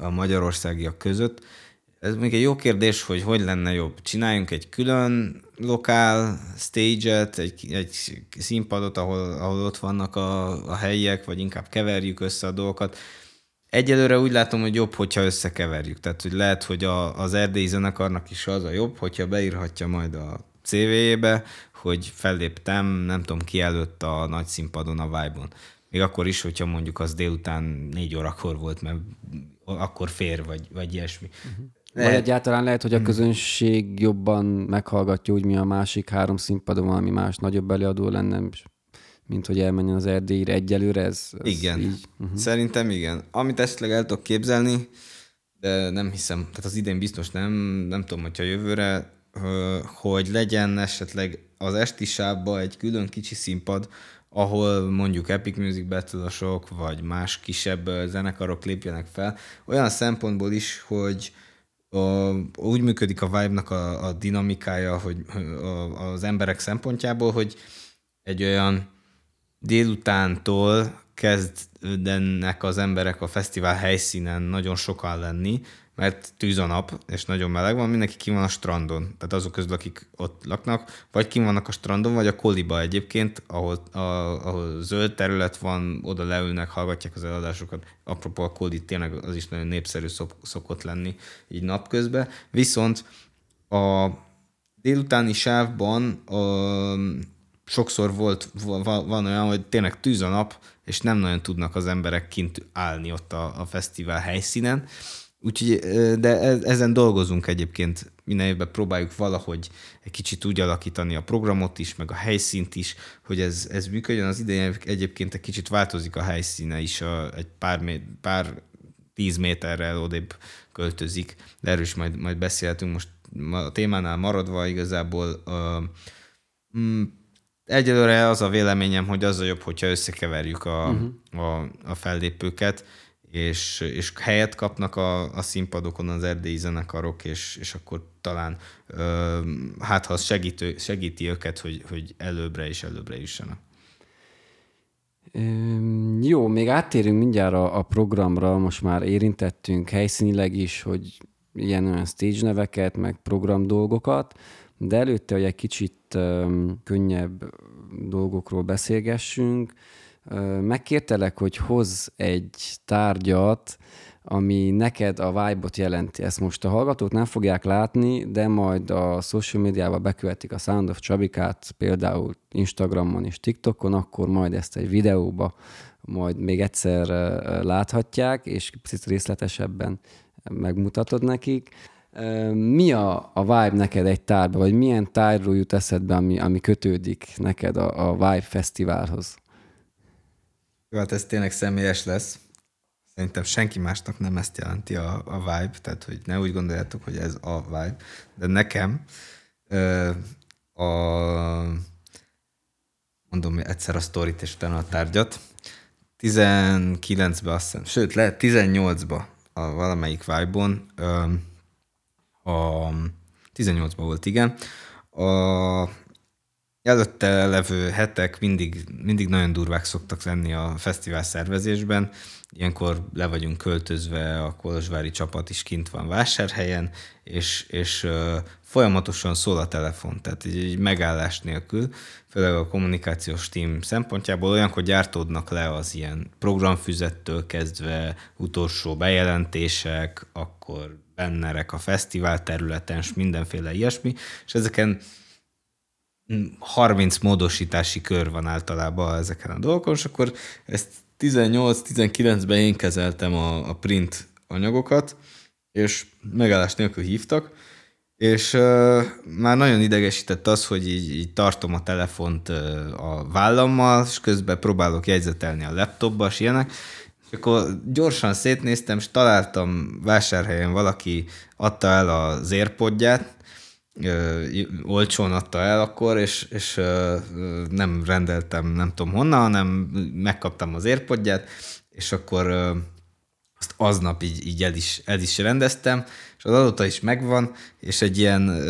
a magyarországiak között, ez még egy jó kérdés, hogy hogy lenne jobb. Csináljunk egy külön lokál stage-et, egy, egy színpadot, ahol, ahol ott vannak a, a helyiek, vagy inkább keverjük össze a dolgokat. Egyelőre úgy látom, hogy jobb, hogyha összekeverjük. Tehát, hogy lehet, hogy a, az erdélyi zenekarnak is az a jobb, hogyha beírhatja majd a CV-jébe, hogy felléptem, nem tudom ki előtt a nagy színpadon, a Vibe-on. Még akkor is, hogyha mondjuk az délután négy órakor volt, mert akkor fér, vagy, vagy ilyesmi. Uh-huh. Vagy egyáltalán lehet, hogy a hmm. közönség jobban meghallgatja úgy, mi a másik három színpadon valami más nagyobb előadó lenne, mint hogy elmenjen az Erdélyre egyelőre. Ez, ez igen, így. Uh-huh. szerintem igen. Amit esetleg el tudok képzelni, de nem hiszem, tehát az idén biztos nem, nem tudom, hogyha jövőre, hogy legyen esetleg az esti sávba egy külön kicsi színpad, ahol mondjuk Epic Music battle vagy más kisebb zenekarok lépjenek fel, olyan szempontból is, hogy a, úgy működik a vibe-nak a, a dinamikája, hogy a, az emberek szempontjából, hogy egy olyan délutántól kezdenek az emberek a fesztivál helyszínen nagyon sokan lenni, mert tűz a nap, és nagyon meleg van, mindenki ki van a strandon. Tehát azok közül, akik ott laknak, vagy ki vannak a strandon, vagy a koliba egyébként, ahol, a, ahol zöld terület van, oda leülnek, hallgatják az eladásokat. Apropó a koli tényleg az is nagyon népszerű szok, szokott lenni így napközben. Viszont a délutáni sávban a, sokszor volt, van olyan, hogy tényleg tűz a nap, és nem nagyon tudnak az emberek kint állni ott a, a fesztivál helyszínen, Úgyhogy, de e, ezen dolgozunk egyébként, minden évben próbáljuk valahogy egy kicsit úgy alakítani a programot is, meg a helyszínt is, hogy ez, ez működjön. Az idején egyébként egy kicsit változik a helyszíne is, a, egy pár, pár tíz méterrel odébb költözik, de erről is majd, majd beszélhetünk most a témánál maradva igazából. Uh, egyelőre az a véleményem, hogy az a jobb, hogyha összekeverjük a, uh-huh. a, a fellépőket, és, és helyet kapnak a, a színpadokon az erdélyi zenekarok, és, és akkor talán ö, hát ha segítő, segíti őket, hogy, hogy előbbre és előbbre jussanak. Jó, még áttérünk mindjárt a, a programra, most már érintettünk helyszínileg is, hogy ilyen olyan stage neveket, meg program dolgokat, de előtte, hogy egy kicsit um, könnyebb dolgokról beszélgessünk, megkértelek, hogy hoz egy tárgyat, ami neked a vibe-ot jelenti. Ezt most a hallgatók nem fogják látni, de majd a social médiába bekövetik a Sound of Csabikát, például Instagramon és TikTokon, akkor majd ezt egy videóba majd még egyszer láthatják, és picit részletesebben megmutatod nekik. Mi a, a vibe neked egy tárba, vagy milyen tárról jut eszedbe, ami, ami kötődik neked a, a Vibe Fesztiválhoz? Hát ez tényleg személyes lesz. Szerintem senki másnak nem ezt jelenti a, a vibe, tehát hogy ne úgy gondoljátok, hogy ez a vibe, de nekem a, mondom egyszer a sztorit és utána a tárgyat. 19-ben azt hiszem, sőt, lehet 18-ba a valamelyik vibe-on, a 18-ban volt, igen, a előtte levő hetek mindig, mindig nagyon durvák szoktak lenni a fesztivál szervezésben. Ilyenkor le vagyunk költözve, a Kolozsvári csapat is kint van vásárhelyen, és, és folyamatosan szól a telefon, tehát egy, egy megállás nélkül, főleg a kommunikációs team szempontjából olyankor gyártódnak le az ilyen programfüzettől kezdve utolsó bejelentések, akkor bennerek a fesztivál területen, és mindenféle ilyesmi, és ezeken 30 módosítási kör van általában ezeken a dolgokon, és akkor ezt 18-19-ben én kezeltem a, a print anyagokat, és megállás nélkül hívtak, és uh, már nagyon idegesített az, hogy így, így tartom a telefont uh, a vállammal, és közben próbálok jegyzetelni a laptopba, és ilyenek, és akkor gyorsan szétnéztem, és találtam vásárhelyen valaki adta el az érpodját, olcsón adta el akkor, és, és nem rendeltem nem tudom honnan, hanem megkaptam az érpodját, és akkor azt aznap így, így el, is, el is rendeztem, és az adata is megvan, és egy ilyen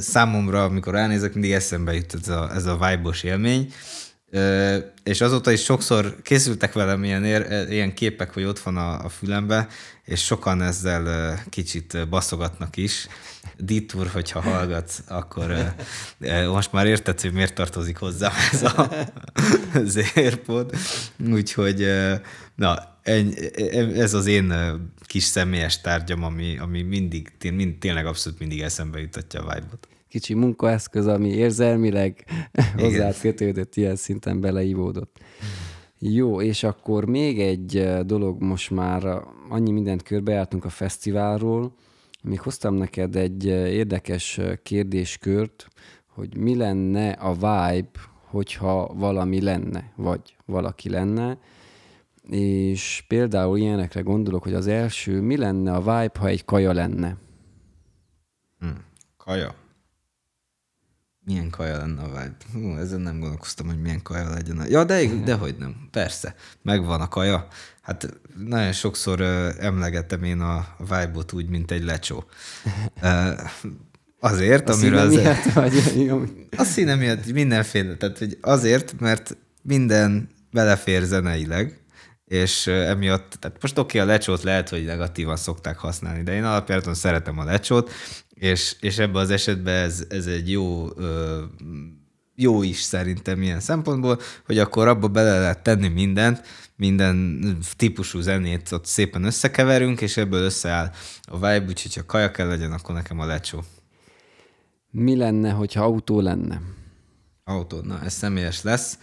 számomra, amikor elnézek, mindig eszembe jut ez a, ez a vibe élmény, és azóta is sokszor készültek velem ilyen, ilyen képek, hogy ott van a, a fülembe, és sokan ezzel kicsit baszogatnak is. Ditur, hogyha hallgatsz, akkor most már érted, hogy miért tartozik hozzám ez a, az. Úgyhogy na, ez az én kis személyes tárgyam, ami, ami mindig, mind, tényleg abszolút mindig eszembe jutatja a vibe-ot kicsi munkaeszköz, ami érzelmileg hozzá kötődött, ilyen szinten beleívódott. Jó, és akkor még egy dolog, most már annyi mindent körbejártunk a fesztiválról, még hoztam neked egy érdekes kérdéskört, hogy mi lenne a vibe, hogyha valami lenne, vagy valaki lenne, és például ilyenekre gondolok, hogy az első, mi lenne a vibe, ha egy kaja lenne? Hmm. Kaja? Milyen kaja lenne a vibe? Hú, ezen nem gondolkoztam, hogy milyen kaja legyen. Ja, de, de hogy nem. Persze, megvan a kaja. Hát nagyon sokszor uh, emlegetem én a vibe-ot úgy, mint egy lecsó. Azért, a amiről... Az, miatt vagy, a színe miatt mindenféle. Tehát hogy azért, mert minden belefér zeneileg, és emiatt, tehát most oké, okay, a lecsót lehet, hogy negatívan szokták használni, de én alapjáraton szeretem a lecsót, és, és ebben az esetben ez, ez egy jó, jó is szerintem ilyen szempontból, hogy akkor abba bele lehet tenni mindent, minden típusú zenét ott szépen összekeverünk, és ebből összeáll a vibe, úgyhogy ha kaja kell legyen, akkor nekem a lecsó. Mi lenne, hogyha autó lenne? Autó, na ez személyes lesz.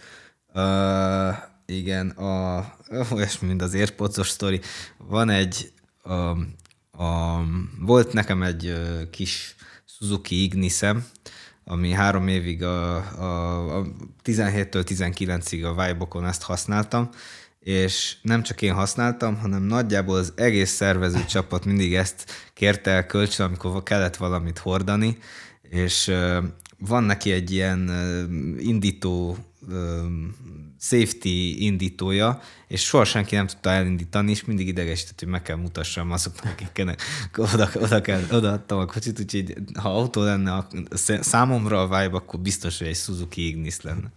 Uh, igen, a, olyasmi, mint az AirPods-os sztori. Van egy, um, a, volt nekem egy kis Suzuki Ignisem, ami három évig a, a, a 17-től 19-ig a Vibe-okon ezt használtam, és nem csak én használtam, hanem nagyjából az egész szervező csapat mindig ezt kérte el kölcsön, amikor kellett valamit hordani, és van neki egy ilyen indító safety indítója, és soha senki nem tudta elindítani, és mindig idegesített, hogy meg kell mutassam azoknak, akiknek oda, oda, kell, odaadtam a kocsit, úgyhogy ha autó lenne, számomra a Vibe, akkor biztos, hogy egy Suzuki Ignis lenne.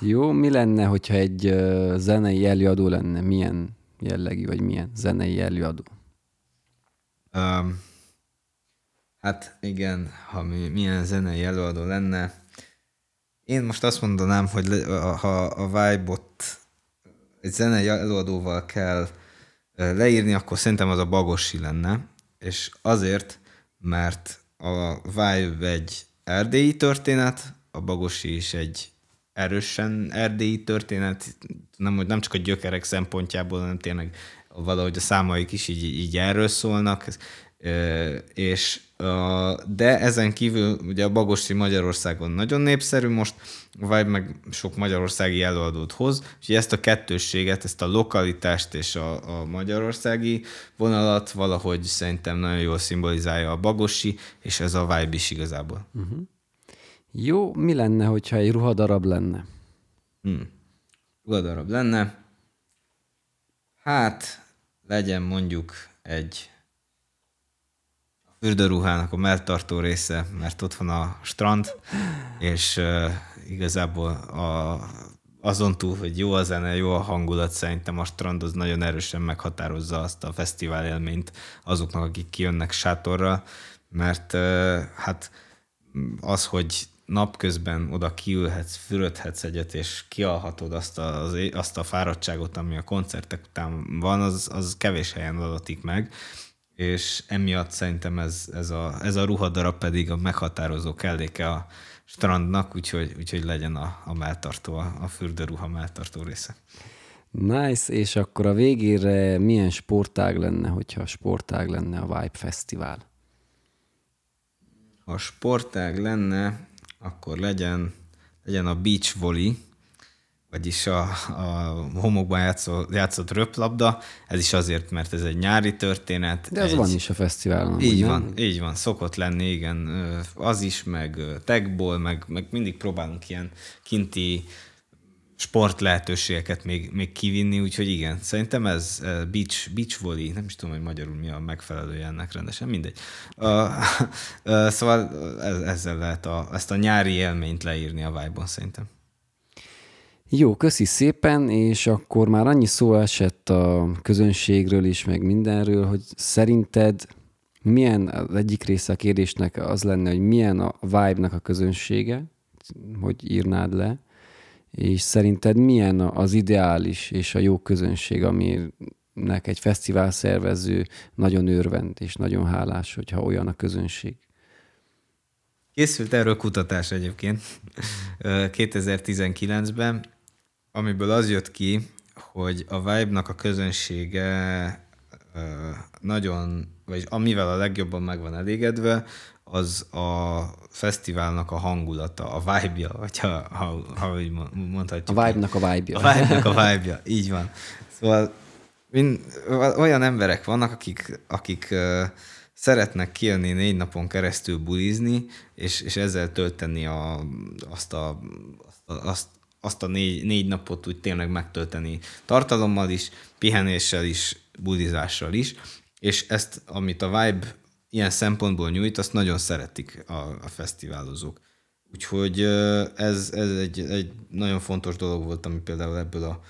Jó, mi lenne, hogyha egy zenei előadó lenne? Milyen jellegű, vagy milyen zenei előadó? Um, hát igen, ha mi, milyen zenei előadó lenne, én most azt mondanám, hogy ha a Vibe-ot egy zenei előadóval kell leírni, akkor szerintem az a Bagosi lenne, és azért, mert a Vibe egy erdélyi történet, a Bagosi is egy erősen erdélyi történet, nem, hogy nem csak a gyökerek szempontjából, hanem tényleg valahogy a számaik is így, így erről szólnak. És de ezen kívül ugye a Bagosi Magyarországon nagyon népszerű most, vagy meg sok magyarországi előadót hoz, és ezt a kettősséget, ezt a lokalitást és a, a magyarországi vonalat valahogy szerintem nagyon jól szimbolizálja a Bagosi, és ez a vibe is igazából. Uh-huh. Jó, mi lenne, hogyha egy ruhadarab lenne? Hmm. Ruhadarab lenne? Hát, legyen mondjuk egy fürdőruhának a melltartó része, mert ott van a strand, és uh, igazából a, azon túl, hogy jó a zene, jó a hangulat, szerintem a strand az nagyon erősen meghatározza azt a fesztivál élményt azoknak, akik kijönnek sátorra, mert uh, hát az, hogy napközben oda kiülhetsz, fürödhetsz egyet, és kialhatod azt a, az, azt a fáradtságot, ami a koncertek után van, az, az kevés helyen adatik meg, és emiatt szerintem ez, ez, a, ez a ruhadarab pedig a meghatározó kelléke a strandnak, úgyhogy, úgyhogy legyen a, a melltartó, a, a fürdőruha melltartó része. Nice, és akkor a végére milyen sportág lenne, hogyha sportág lenne a Vibe Fesztivál? Ha sportág lenne, akkor legyen, legyen a beach volley, vagyis a, a homokban játszott, játszott röplabda, ez is azért, mert ez egy nyári történet. De ez egy... van is a fesztiválon. Így van, nem? így van, szokott lenni, igen. Az is, meg techból, meg, meg mindig próbálunk ilyen kinti sport lehetőségeket még, még kivinni, úgyhogy igen, szerintem ez beach, beach volley, nem is tudom, hogy magyarul mi a megfelelője ennek rendesen, mindegy. Uh, uh, szóval ezzel lehet a, ezt a nyári élményt leírni a vibe szerintem. Jó, köszi szépen, és akkor már annyi szó esett a közönségről is, meg mindenről, hogy szerinted milyen, az egyik része a kérdésnek az lenne, hogy milyen a vibe-nak a közönsége, hogy írnád le, és szerinted milyen az ideális és a jó közönség, aminek egy fesztivál szervező nagyon örvend és nagyon hálás, hogyha olyan a közönség? Készült erről kutatás egyébként 2019-ben, amiből az jött ki, hogy a Vibe-nak a közönsége nagyon, vagy amivel a legjobban meg van elégedve, az a fesztiválnak a hangulata, a vibe-ja, vagy ha, ha, ha így mondhatjuk. A vibe-nak a vibe-ja. A vibe-nak a vibe-ja, így van. Szóval mind, olyan emberek vannak, akik, akik uh, szeretnek kijönni négy napon keresztül bulizni, és, és ezzel tölteni a, azt, a, azt, azt a négy, négy napot úgy tényleg megtölteni tartalommal is, pihenéssel is, bulizással is, és ezt, amit a Vibe ilyen szempontból nyújt, azt nagyon szeretik a, a fesztiválozók. Úgyhogy ez, ez egy, egy nagyon fontos dolog volt, ami például ebből a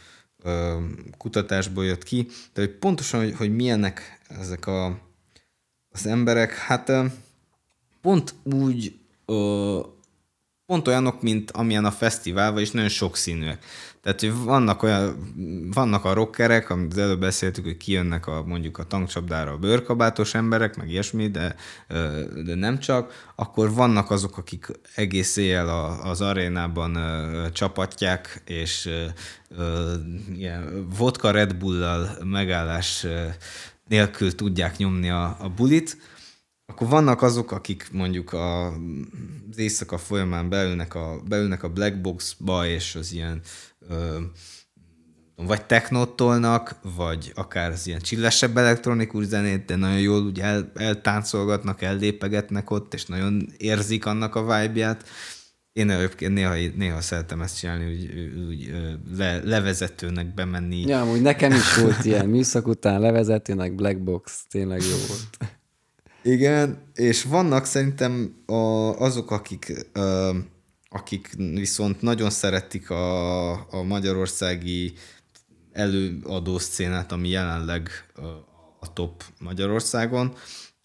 kutatásból jött ki, de hogy pontosan, hogy, hogy milyenek ezek a, az emberek, hát pont úgy pont olyanok, mint amilyen a fesztivál, vagyis nagyon sokszínűek. Tehát, hogy vannak, olyan, vannak a rockerek, amit az előbb beszéltük, hogy kijönnek a, mondjuk a tankcsapdára a bőrkabátos emberek, meg ilyesmi, de, de nem csak. Akkor vannak azok, akik egész éjjel az arénában csapatják, és ilyen vodka Red Bull-lal megállás nélkül tudják nyomni a, a bulit, akkor vannak azok, akik mondjuk a, az éjszaka folyamán beülnek a, beülnek a black boxba, és az ilyen ö, vagy technót tolnak, vagy akár az ilyen csillesebb elektronikus zenét, de nagyon jól úgy el, eltáncolgatnak, ellépegetnek ott, és nagyon érzik annak a vibe-ját. Én egyébként néha, néha szeretem ezt csinálni, úgy, úgy le, levezetőnek bemenni. Ja, úgy nekem is volt ilyen műszak után levezetőnek Black Box, tényleg jó volt. Igen, és vannak szerintem a, azok, akik, ö, akik viszont nagyon szeretik a, a magyarországi előadó szcénát, ami jelenleg a top Magyarországon,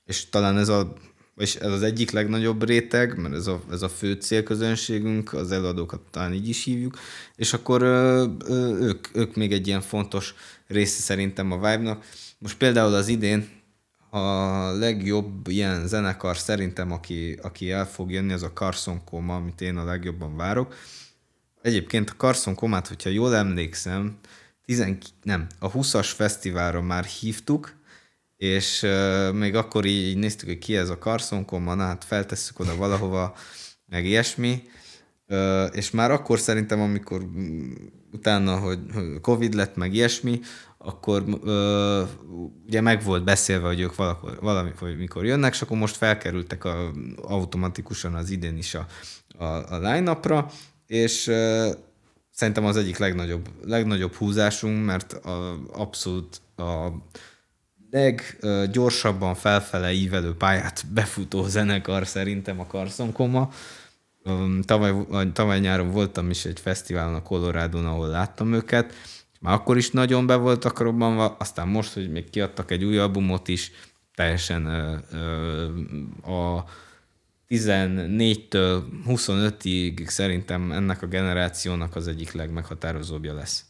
és talán ez a és ez az egyik legnagyobb réteg, mert ez a, ez a fő célközönségünk, az előadókat talán így is hívjuk, és akkor ö, ö, ők, ők még egy ilyen fontos része szerintem a vibe-nak. Most például az idén a legjobb ilyen zenekar szerintem, aki, aki el fog jönni, az a Carson Coma, amit én a legjobban várok. Egyébként a Carson Comát, hogyha jól emlékszem, 10, nem, a 20-as fesztiválra már hívtuk, és uh, még akkor így, így néztük, hogy ki ez a karszonkomma, na hát feltesszük oda valahova, meg ilyesmi, uh, és már akkor szerintem, amikor utána, hogy Covid lett, meg ilyesmi, akkor ö, ugye meg volt beszélve, hogy ők valakor, valami, hogy mikor jönnek, és akkor most felkerültek a, automatikusan az idén is a, a, a line-upra, és ö, szerintem az egyik legnagyobb, legnagyobb húzásunk, mert a, abszolút a leggyorsabban felfele ívelő pályát befutó zenekar szerintem a Carson Tavaly, tavaly nyáron voltam is egy fesztiválon a colorado ahol láttam őket, már akkor is nagyon be voltak robbanva, aztán most, hogy még kiadtak egy új albumot is, teljesen a 14-től 25-ig szerintem ennek a generációnak az egyik legmeghatározóbbja lesz.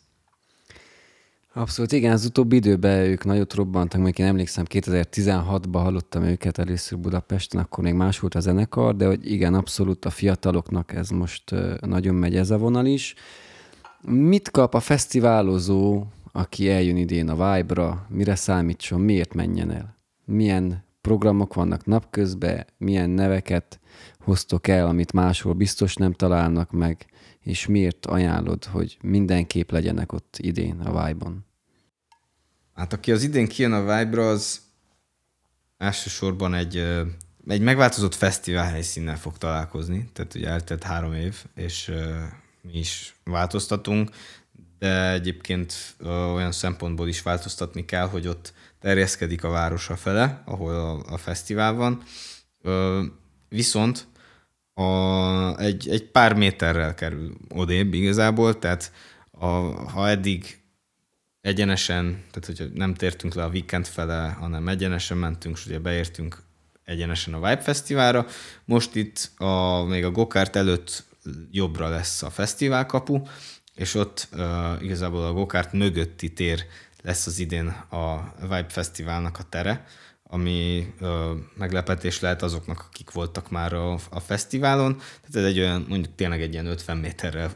Abszolút, igen, az utóbbi időben ők nagyot robbantak, még én emlékszem, 2016-ban hallottam őket először Budapesten, akkor még más volt a zenekar, de hogy igen, abszolút a fiataloknak ez most nagyon megy ez a vonal is. Mit kap a fesztiválozó, aki eljön idén a Vibe-ra, mire számítson, miért menjen el? Milyen programok vannak napközben, milyen neveket hoztok el, amit máshol biztos nem találnak meg, és miért ajánlod, hogy mindenképp legyenek ott idén a Vibe-on? Hát aki az idén kijön a Vibe-ra, az elsősorban egy, egy megváltozott fesztivál helyszínnel fog találkozni, tehát ugye eltelt három év, és mi is változtatunk, de egyébként olyan szempontból is változtatni kell, hogy ott terjeszkedik a városa fele, ahol a, a fesztivál van. Viszont a, egy, egy pár méterrel kerül odébb igazából, tehát a, ha eddig egyenesen, tehát hogyha nem tértünk le a weekend fele, hanem egyenesen mentünk, és ugye beértünk egyenesen a Vibe Fesztiválra. Most itt a, még a Gokart előtt jobbra lesz a fesztiválkapu, és ott uh, igazából a Gokart mögötti tér lesz az idén a Vibe Fesztiválnak a tere, ami uh, meglepetés lehet azoknak, akik voltak már a, a fesztiválon. Tehát ez egy olyan, mondjuk tényleg egy ilyen 50 méterrel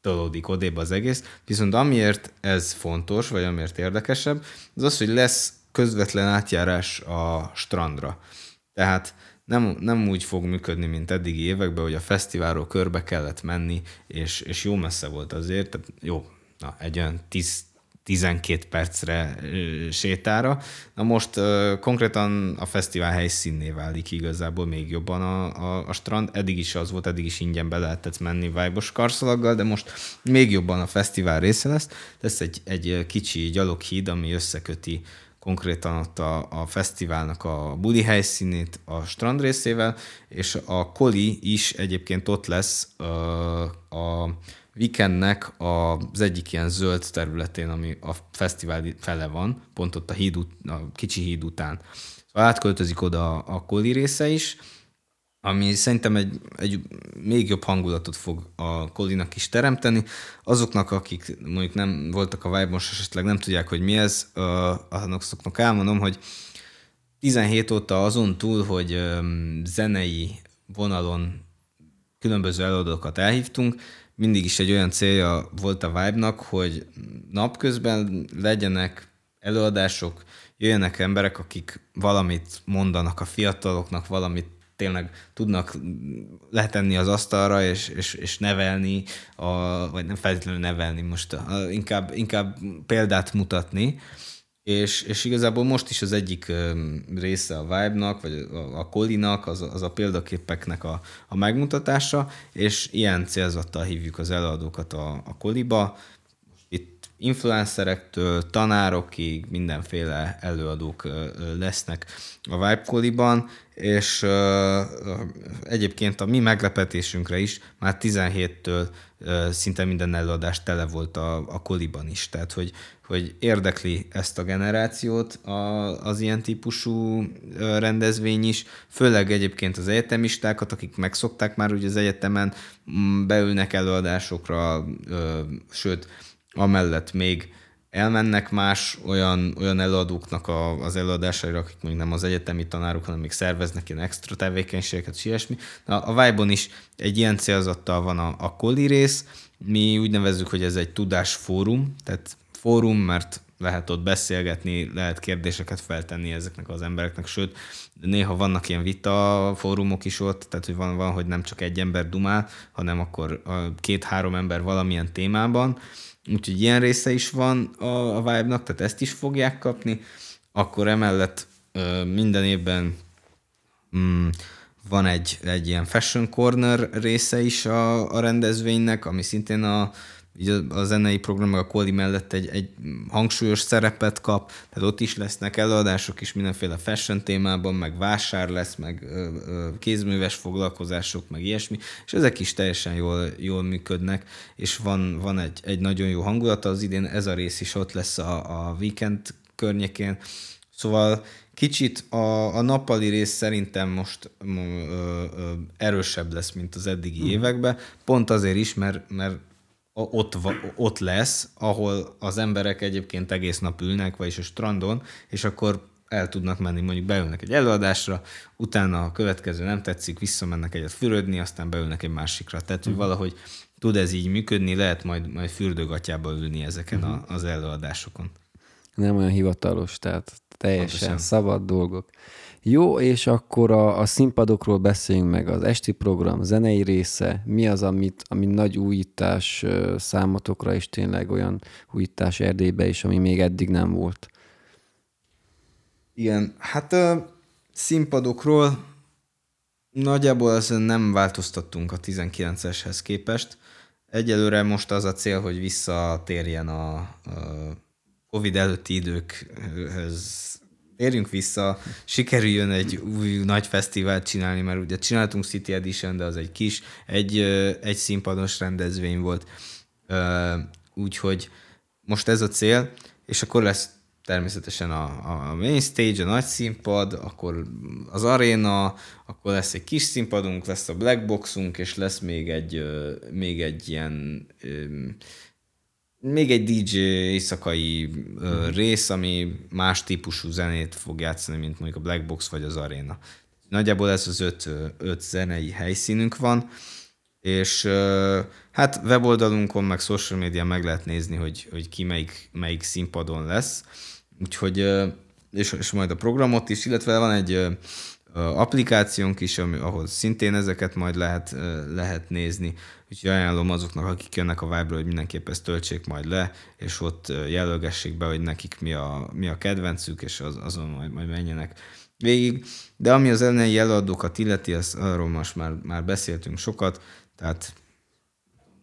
tolódik odébb az egész. Viszont amiért ez fontos, vagy amiért érdekesebb, az az, hogy lesz közvetlen átjárás a strandra. Tehát nem, nem úgy fog működni, mint eddigi években, hogy a fesztiválról körbe kellett menni, és, és jó messze volt azért, tehát jó, na, egy olyan 10, 12 percre sétára. Na most uh, konkrétan a fesztivál helyszínné válik igazából még jobban a, a, a strand. Eddig is az volt, eddig is ingyen be lehetett menni vájbos karszalaggal, de most még jobban a fesztivál része lesz. Ez egy, egy kicsi gyaloghíd, ami összeköti konkrétan ott a, a fesztiválnak a buli helyszínét a strand részével, és a Koli is egyébként ott lesz uh, a weekendnek az egyik ilyen zöld területén, ami a fesztivál fele van, pont ott a, híd, a kicsi híd után. Szóval átköltözik oda a Koli része is, ami szerintem egy, egy még jobb hangulatot fog a Kolinak is teremteni. Azoknak, akik mondjuk nem voltak a vibe most esetleg nem tudják, hogy mi ez, azoknak elmondom, hogy 17 óta azon túl, hogy zenei vonalon különböző előadókat elhívtunk, mindig is egy olyan célja volt a Vibe-nak, hogy napközben legyenek előadások, jöjjenek emberek, akik valamit mondanak a fiataloknak, valamit tényleg tudnak letenni az asztalra, és, és, és nevelni, a, vagy nem feltétlenül nevelni, most a, inkább, inkább példát mutatni, és, és igazából most is az egyik része a Vibe-nak, vagy a, a Kolinak, az, az a példaképeknek a, a megmutatása, és ilyen célzattal hívjuk az előadókat a, a Koliba, influencerektől, tanárokig mindenféle előadók lesznek a Vibe Koliban, és egyébként a mi meglepetésünkre is már 17-től szinte minden előadás tele volt a, a Koliban is, tehát hogy, hogy érdekli ezt a generációt a, az ilyen típusú rendezvény is, főleg egyébként az egyetemistákat, akik megszokták már ugye az egyetemen, beülnek előadásokra, sőt, amellett még elmennek más olyan, olyan előadóknak a, az előadásaira, akik még nem az egyetemi tanárok, hanem még szerveznek ilyen extra tevékenységeket, és ilyesmi. A, a Vibe-on is egy ilyen célzattal van a, a Koli rész, mi úgy nevezzük, hogy ez egy tudásfórum, tehát fórum, mert lehet ott beszélgetni, lehet kérdéseket feltenni ezeknek az embereknek, sőt, néha vannak ilyen vita fórumok is ott, tehát hogy van, van, hogy nem csak egy ember dumál, hanem akkor két-három ember valamilyen témában, úgyhogy ilyen része is van a, a Vibe-nak, tehát ezt is fogják kapni, akkor emellett minden évben mm, van egy, egy ilyen fashion corner része is a, a rendezvénynek, ami szintén a, így a, a zenei program, a Koli mellett egy, egy hangsúlyos szerepet kap, tehát ott is lesznek előadások is mindenféle fashion témában, meg vásár lesz, meg ö, ö, kézműves foglalkozások, meg ilyesmi, és ezek is teljesen jól, jól működnek, és van, van egy, egy nagyon jó hangulata. Az idén, ez a rész is ott lesz a, a weekend környékén, szóval Kicsit a, a nappali rész szerintem most ö, ö, erősebb lesz, mint az eddigi mm. években, pont azért is, mert, mert ott, ott lesz, ahol az emberek egyébként egész nap ülnek, vagyis a strandon, és akkor el tudnak menni, mondjuk beülnek egy előadásra, utána a következő nem tetszik, visszamennek egyet fürödni, aztán beülnek egy másikra. Tehát, hogy mm. valahogy tud ez így működni, lehet majd, majd fürdőgatjába ülni ezeken mm. a, az előadásokon. Nem olyan hivatalos, tehát teljesen Pontosan. szabad dolgok. Jó, és akkor a, a színpadokról beszéljünk meg, az esti program, zenei része, mi az, amit, ami nagy újítás számotokra, és tényleg olyan újítás Erdélybe is, ami még eddig nem volt. Igen, hát a színpadokról nagyjából ezen nem változtattunk a 19-eshez képest. Egyelőre most az a cél, hogy visszatérjen a, a Covid előtti időkhöz térjünk vissza, sikerüljön egy új nagy fesztivált csinálni, mert ugye csináltunk City Edition, de az egy kis, egy, egy színpados rendezvény volt, úgyhogy most ez a cél, és akkor lesz természetesen a, a main stage, a nagy színpad, akkor az aréna, akkor lesz egy kis színpadunk, lesz a black boxunk, és lesz még egy, még egy ilyen még egy DJ éjszakai uh, rész, ami más típusú zenét fog játszani, mint mondjuk a Black Box vagy az Arena. Nagyjából ez az öt, öt zenei helyszínünk van, és hát weboldalunkon, meg social media meg lehet nézni, hogy, hogy ki melyik, melyik színpadon lesz. Úgyhogy, és, és majd a programot is, illetve van egy applikációnk is, ami, ahol szintén ezeket majd lehet, lehet nézni. Úgyhogy ajánlom azoknak, akik jönnek a vibe hogy mindenképp ezt töltsék majd le, és ott jelölgessék be, hogy nekik mi a, mi a kedvencük, és az, azon majd, majd menjenek végig. De ami az ellenei előadókat illeti, az, arról most már, már beszéltünk sokat, tehát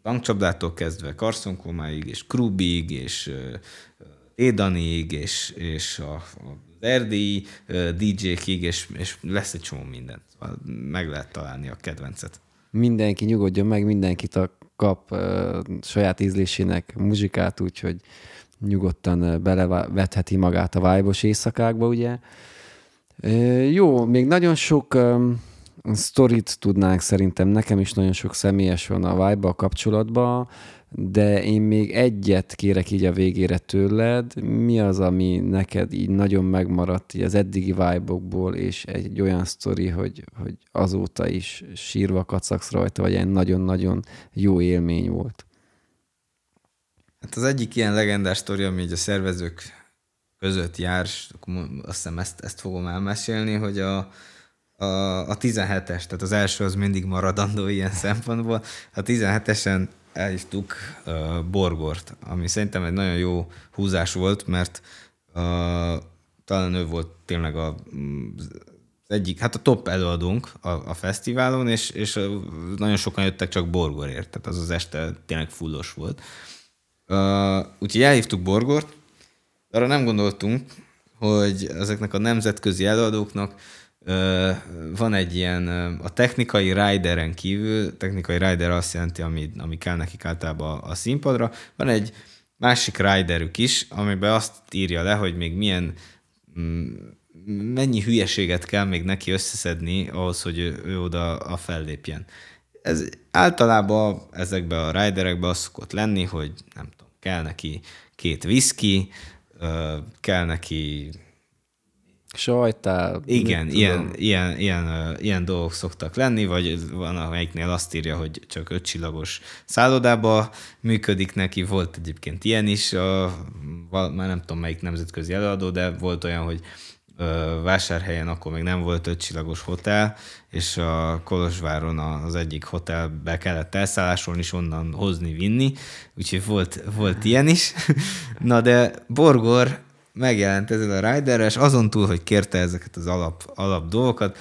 tankcsapdától kezdve Karszonkomáig, és Krubig, és Édanig, és, és a, a erdélyi DJ-kig, és, és lesz egy csomó minden. Szóval meg lehet találni a kedvencet. Mindenki nyugodjon meg, mindenki kap uh, saját ízlésének muzsikát, úgyhogy nyugodtan belevetheti magát a vibe éjszakákba, ugye. Jó, még nagyon sok um, sztorit tudnánk szerintem, nekem is nagyon sok személyes van a vibe kapcsolatban, de én még egyet kérek így a végére tőled. Mi az, ami neked így nagyon megmaradt így az eddigi vibe és egy olyan sztori, hogy, hogy azóta is sírva kacagsz rajta, vagy egy nagyon-nagyon jó élmény volt? Hát az egyik ilyen legendás sztori, ami így a szervezők között jár, azt hiszem ezt, ezt fogom elmesélni, hogy a, a, a 17-es, tehát az első az mindig maradandó ilyen szempontból. A 17-esen elhívtuk uh, Borgort, ami szerintem egy nagyon jó húzás volt, mert uh, talán ő volt tényleg a, az egyik, hát a top előadónk a, a fesztiválon, és, és nagyon sokan jöttek csak Borgorért, tehát az az este tényleg fullos volt. Uh, úgyhogy elhívtuk Borgort, arra nem gondoltunk, hogy ezeknek a nemzetközi előadóknak van egy ilyen, a technikai rideren kívül, technikai rider azt jelenti, ami, ami kell nekik általában a, színpadra, van egy másik riderük is, amiben azt írja le, hogy még milyen mm, mennyi hülyeséget kell még neki összeszedni ahhoz, hogy ő, ő oda a fellépjen. Ez általában ezekben a riderekben az szokott lenni, hogy nem tudom, kell neki két whisky, kell neki sajtál. Igen, ilyen, ilyen, ilyen, ilyen dolgok szoktak lenni, vagy van, amelyiknél azt írja, hogy csak ötcsillagos szállodába működik neki. Volt egyébként ilyen is, a, már nem tudom melyik nemzetközi előadó, de volt olyan, hogy vásárhelyen akkor még nem volt ötcsillagos hotel, és a Kolozsváron az egyik hotelbe kellett elszállásolni, és onnan hozni, vinni, úgyhogy volt, volt ilyen is. Na de Borgor megjelent ezzel a rider és azon túl, hogy kérte ezeket az alap, alap dolgokat,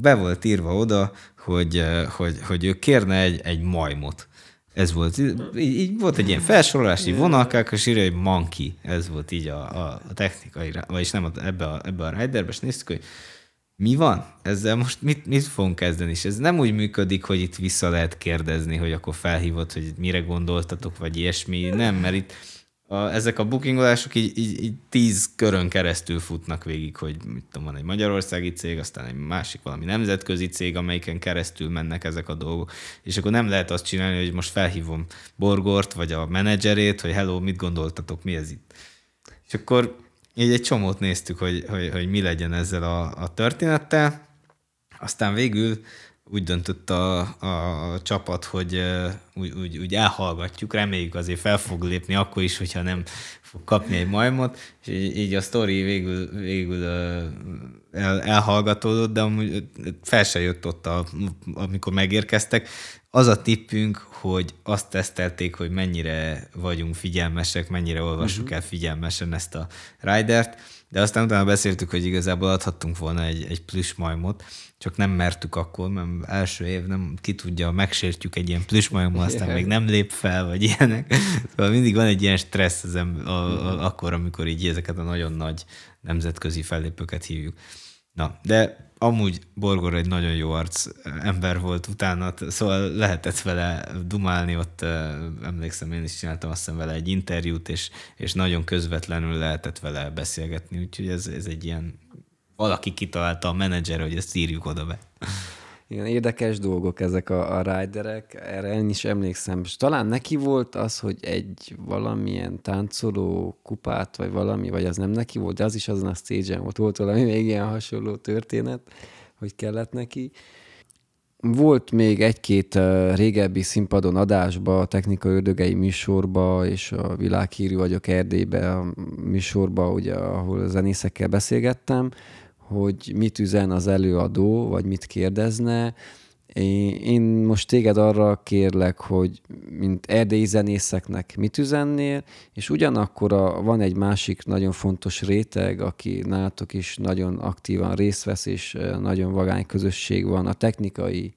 be volt írva oda, hogy, hogy, hogy ő kérne egy, egy majmot. Ez volt, így, így volt egy ilyen felsorolás, így vonalkák, és írja, hogy monkey. Ez volt így a, a, a technikai, vagyis nem ebbe a, ebbe a riderbe, és néztük, hogy mi van? Ezzel most mit, mit fogunk kezdeni? És ez nem úgy működik, hogy itt vissza lehet kérdezni, hogy akkor felhívott, hogy mire gondoltatok, vagy ilyesmi. Nem, mert itt a, ezek a bookingolások így, így, így tíz körön keresztül futnak végig, hogy mit tudom, van egy magyarországi cég, aztán egy másik valami nemzetközi cég, amelyiken keresztül mennek ezek a dolgok, és akkor nem lehet azt csinálni, hogy most felhívom Borgort, vagy a menedzserét, hogy hello, mit gondoltatok, mi ez itt? És akkor így egy csomót néztük, hogy, hogy, hogy mi legyen ezzel a, a történettel, aztán végül úgy döntött a, a, csapat, hogy úgy, úgy, úgy elhallgatjuk, reméljük azért fel fog lépni akkor is, hogyha nem fog kapni egy majmot, és így, így a sztori végül, végül el, elhallgatódott, de amúgy fel se jött ott, a, amikor megérkeztek. Az a tippünk, hogy azt tesztelték, hogy mennyire vagyunk figyelmesek, mennyire olvassuk uh-huh. el figyelmesen ezt a ridert, de aztán utána beszéltük, hogy igazából adhattunk volna egy, egy plusz majmot, csak nem mertük akkor, mert első év nem ki tudja, megsértjük egy ilyen plüsmajommal, aztán még nem lép fel, vagy ilyenek. Szóval mindig van egy ilyen stressz az ember, a, a, akkor, amikor így ezeket a nagyon nagy nemzetközi fellépőket hívjuk. Na, de amúgy Borgor egy nagyon jó arc ember volt utána, szóval lehetett vele dumálni, ott emlékszem, én is csináltam azt hiszem vele egy interjút, és, és nagyon közvetlenül lehetett vele beszélgetni, úgyhogy ez, ez egy ilyen valaki kitalálta a menedzser, hogy ezt írjuk oda be. Igen, érdekes dolgok ezek a, a riderek, erre én is emlékszem. És talán neki volt az, hogy egy valamilyen táncoló kupát, vagy valami, vagy az nem neki volt, de az is azon a stage volt. Volt valami még ilyen hasonló történet, hogy kellett neki. Volt még egy-két régebbi színpadon adásba, a technika ördögei műsorba, és a világhírű vagyok Erdélybe a műsorba, ugye, ahol a zenészekkel beszélgettem, hogy mit üzen az előadó, vagy mit kérdezne. Én most téged arra kérlek, hogy mint erdélyi zenészeknek mit üzennél, és ugyanakkor a, van egy másik nagyon fontos réteg, aki nálatok is nagyon aktívan részt vesz, és nagyon vagány közösség van, a technikai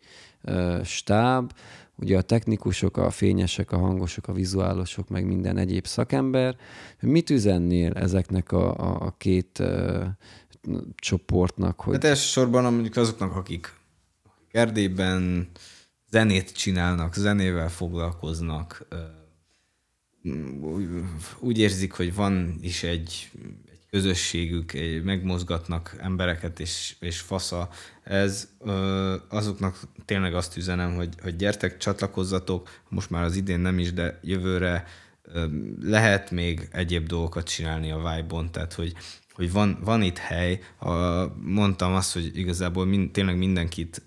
stáb, ugye a technikusok, a fényesek, a hangosok, a vizuálosok, meg minden egyéb szakember. Mit üzennél ezeknek a, a, a két uh, csoportnak. Hogy... Hát elsősorban mondjuk azoknak, akik, Erdélyben zenét csinálnak, zenével foglalkoznak, úgy érzik, hogy van is egy, egy közösségük, egy, megmozgatnak embereket, és, és fasza. Ez azoknak tényleg azt üzenem, hogy, hogy gyertek, csatlakozzatok, most már az idén nem is, de jövőre lehet még egyéb dolgokat csinálni a Vibe-on, tehát hogy hogy van, van itt hely. A, mondtam azt, hogy igazából mind, tényleg mindenkit,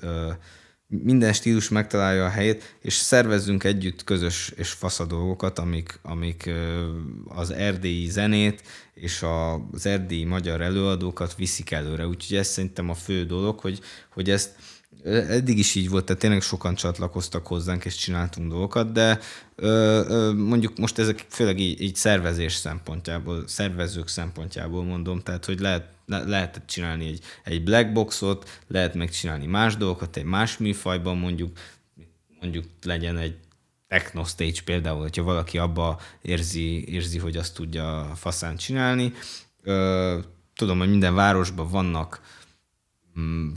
minden stílus megtalálja a helyét, és szervezzünk együtt közös és fasz dolgokat, amik, amik az erdélyi zenét és az erdélyi magyar előadókat viszik előre. Úgyhogy ez szerintem a fő dolog, hogy, hogy ezt eddig is így volt, tehát tényleg sokan csatlakoztak hozzánk, és csináltunk dolgokat, de ö, ö, mondjuk most ezek főleg így, így szervezés szempontjából, szervezők szempontjából mondom, tehát hogy lehet, le, lehetett csinálni egy, egy black boxot, lehet megcsinálni más dolgokat, egy más műfajban mondjuk, mondjuk legyen egy techno stage például, hogyha valaki abba érzi, érzi hogy azt tudja faszán csinálni. Ö, tudom, hogy minden városban vannak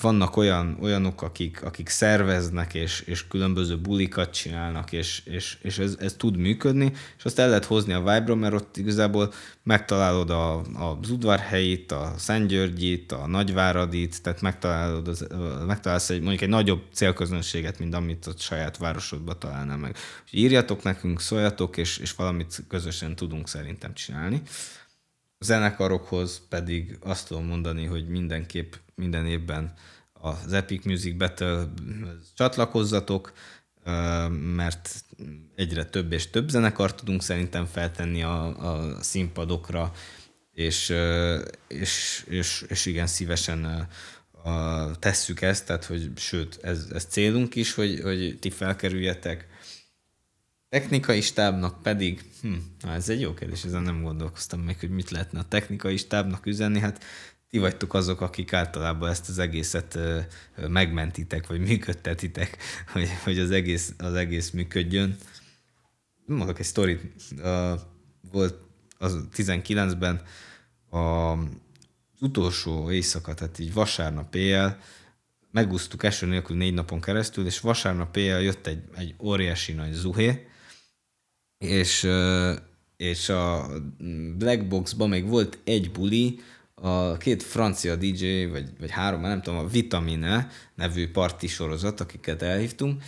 vannak olyan, olyanok, akik, akik szerveznek, és, és különböző bulikat csinálnak, és, és, és ez, ez tud működni, és azt el lehet hozni a vibe mert ott igazából megtalálod a, az udvarhelyit, a Szentgyörgyit, a Nagyváradit, tehát megtalálod az, megtalálsz egy, mondjuk egy nagyobb célközönséget, mint amit a saját városodba találnál meg. Úgyhogy írjatok nekünk, szóljatok, és, és valamit közösen tudunk szerintem csinálni. zenekarokhoz pedig azt tudom mondani, hogy mindenképp minden évben az Epic Music Battle csatlakozzatok, mert egyre több és több zenekart tudunk szerintem feltenni a, a színpadokra, és, és, és, és igen, szívesen tesszük ezt, tehát hogy sőt, ez, ez célunk is, hogy, hogy ti felkerüljetek. Technikai stábnak pedig, hm, ez egy jó kérdés, ezen nem gondolkoztam meg, hogy mit lehetne a technikai stábnak üzenni, hát ti vagytok azok, akik általában ezt az egészet megmentitek, vagy működtetitek, hogy, hogy az, egész, az egész működjön. Mondok egy sztorit. Volt az 19-ben a utolsó éjszaka, tehát így vasárnap éjjel, megúsztuk eső nélkül négy napon keresztül, és vasárnap éjjel jött egy, egy óriási nagy zuhé, és, és a Black Boxban még volt egy buli, a két francia DJ, vagy, vagy három, nem tudom, a Vitamine nevű parti sorozat, akiket elhívtunk,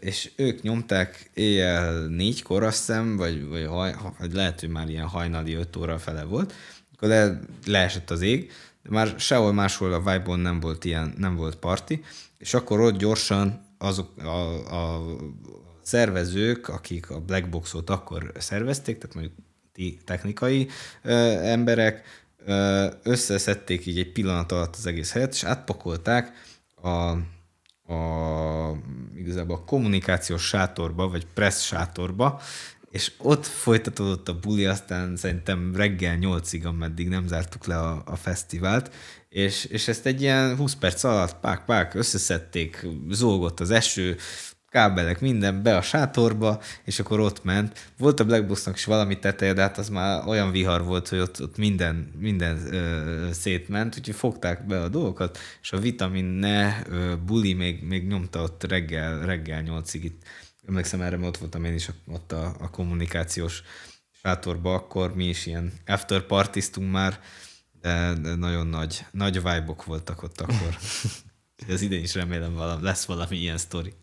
és ők nyomták éjjel négykor, azt hiszem, vagy, vagy, haj, vagy lehet, hogy már ilyen hajnali öt óra fele volt, akkor le, leesett az ég, de már sehol máshol a vibe nem volt ilyen, nem volt parti, és akkor ott gyorsan azok a, a szervezők, akik a Black Boxot akkor szervezték, tehát mondjuk ti technikai ö, emberek, összeszedték így egy pillanat alatt az egész helyet, és átpakolták a, a igazából a kommunikációs sátorba, vagy press sátorba, és ott folytatódott a buli, aztán szerintem reggel nyolcig, ameddig nem zártuk le a, a fesztivált, és, és ezt egy ilyen 20 perc alatt pák-pák összeszedték, zógott az eső, kábelek, minden be a sátorba, és akkor ott ment. Volt a Blackboxnak is valami teteje, de hát az már olyan vihar volt, hogy ott, ott minden, minden ö, szétment, úgyhogy fogták be a dolgokat, és a vitamin ne ö, buli még, még nyomta ott reggel, reggel nyolcig itt emlékszem erre, mert ott voltam én is ott a, a kommunikációs sátorba, akkor mi is ilyen after partiztunk már, de, de nagyon nagy, nagy vibe voltak ott akkor. Ez idén is remélem valami, lesz valami ilyen sztori.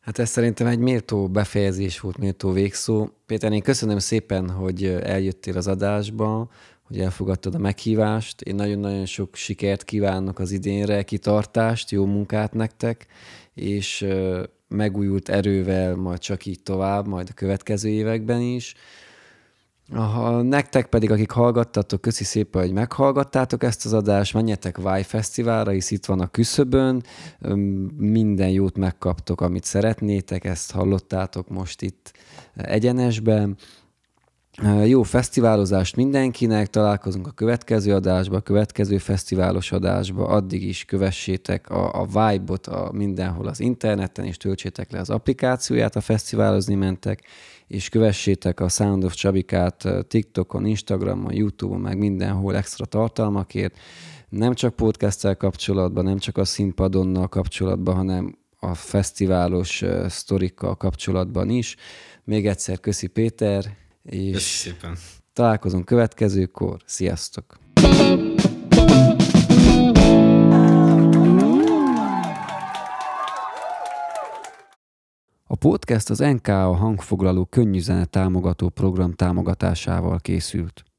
Hát ez szerintem egy méltó befejezés volt, méltó végszó. Péter, én köszönöm szépen, hogy eljöttél az adásba, hogy elfogadtad a meghívást. Én nagyon-nagyon sok sikert kívánok az idénre, kitartást, jó munkát nektek, és megújult erővel, majd csak így tovább, majd a következő években is. Ha nektek pedig, akik hallgattatok, köszi szépen, hogy meghallgattátok ezt az adást, menjetek Váj Fesztiválra, hisz itt van a küszöbön, minden jót megkaptok, amit szeretnétek, ezt hallottátok most itt egyenesben. Jó fesztiválozást mindenkinek, találkozunk a következő adásba, a következő fesztiválos adásba, addig is kövessétek a, a Vibe-ot a mindenhol az interneten, és töltsétek le az applikációját, a fesztiválozni mentek, és kövessétek a Sound of Csabikát TikTokon, Instagramon, Youtube-on, meg mindenhol extra tartalmakért, nem csak podcasttel kapcsolatban, nem csak a színpadonnal kapcsolatban, hanem a fesztiválos sztorikkal kapcsolatban is. Még egyszer köszi Péter, és Köszönöm találkozunk következőkor. Sziasztok! A podcast az NKA hangfoglaló könnyű zene támogató program támogatásával készült.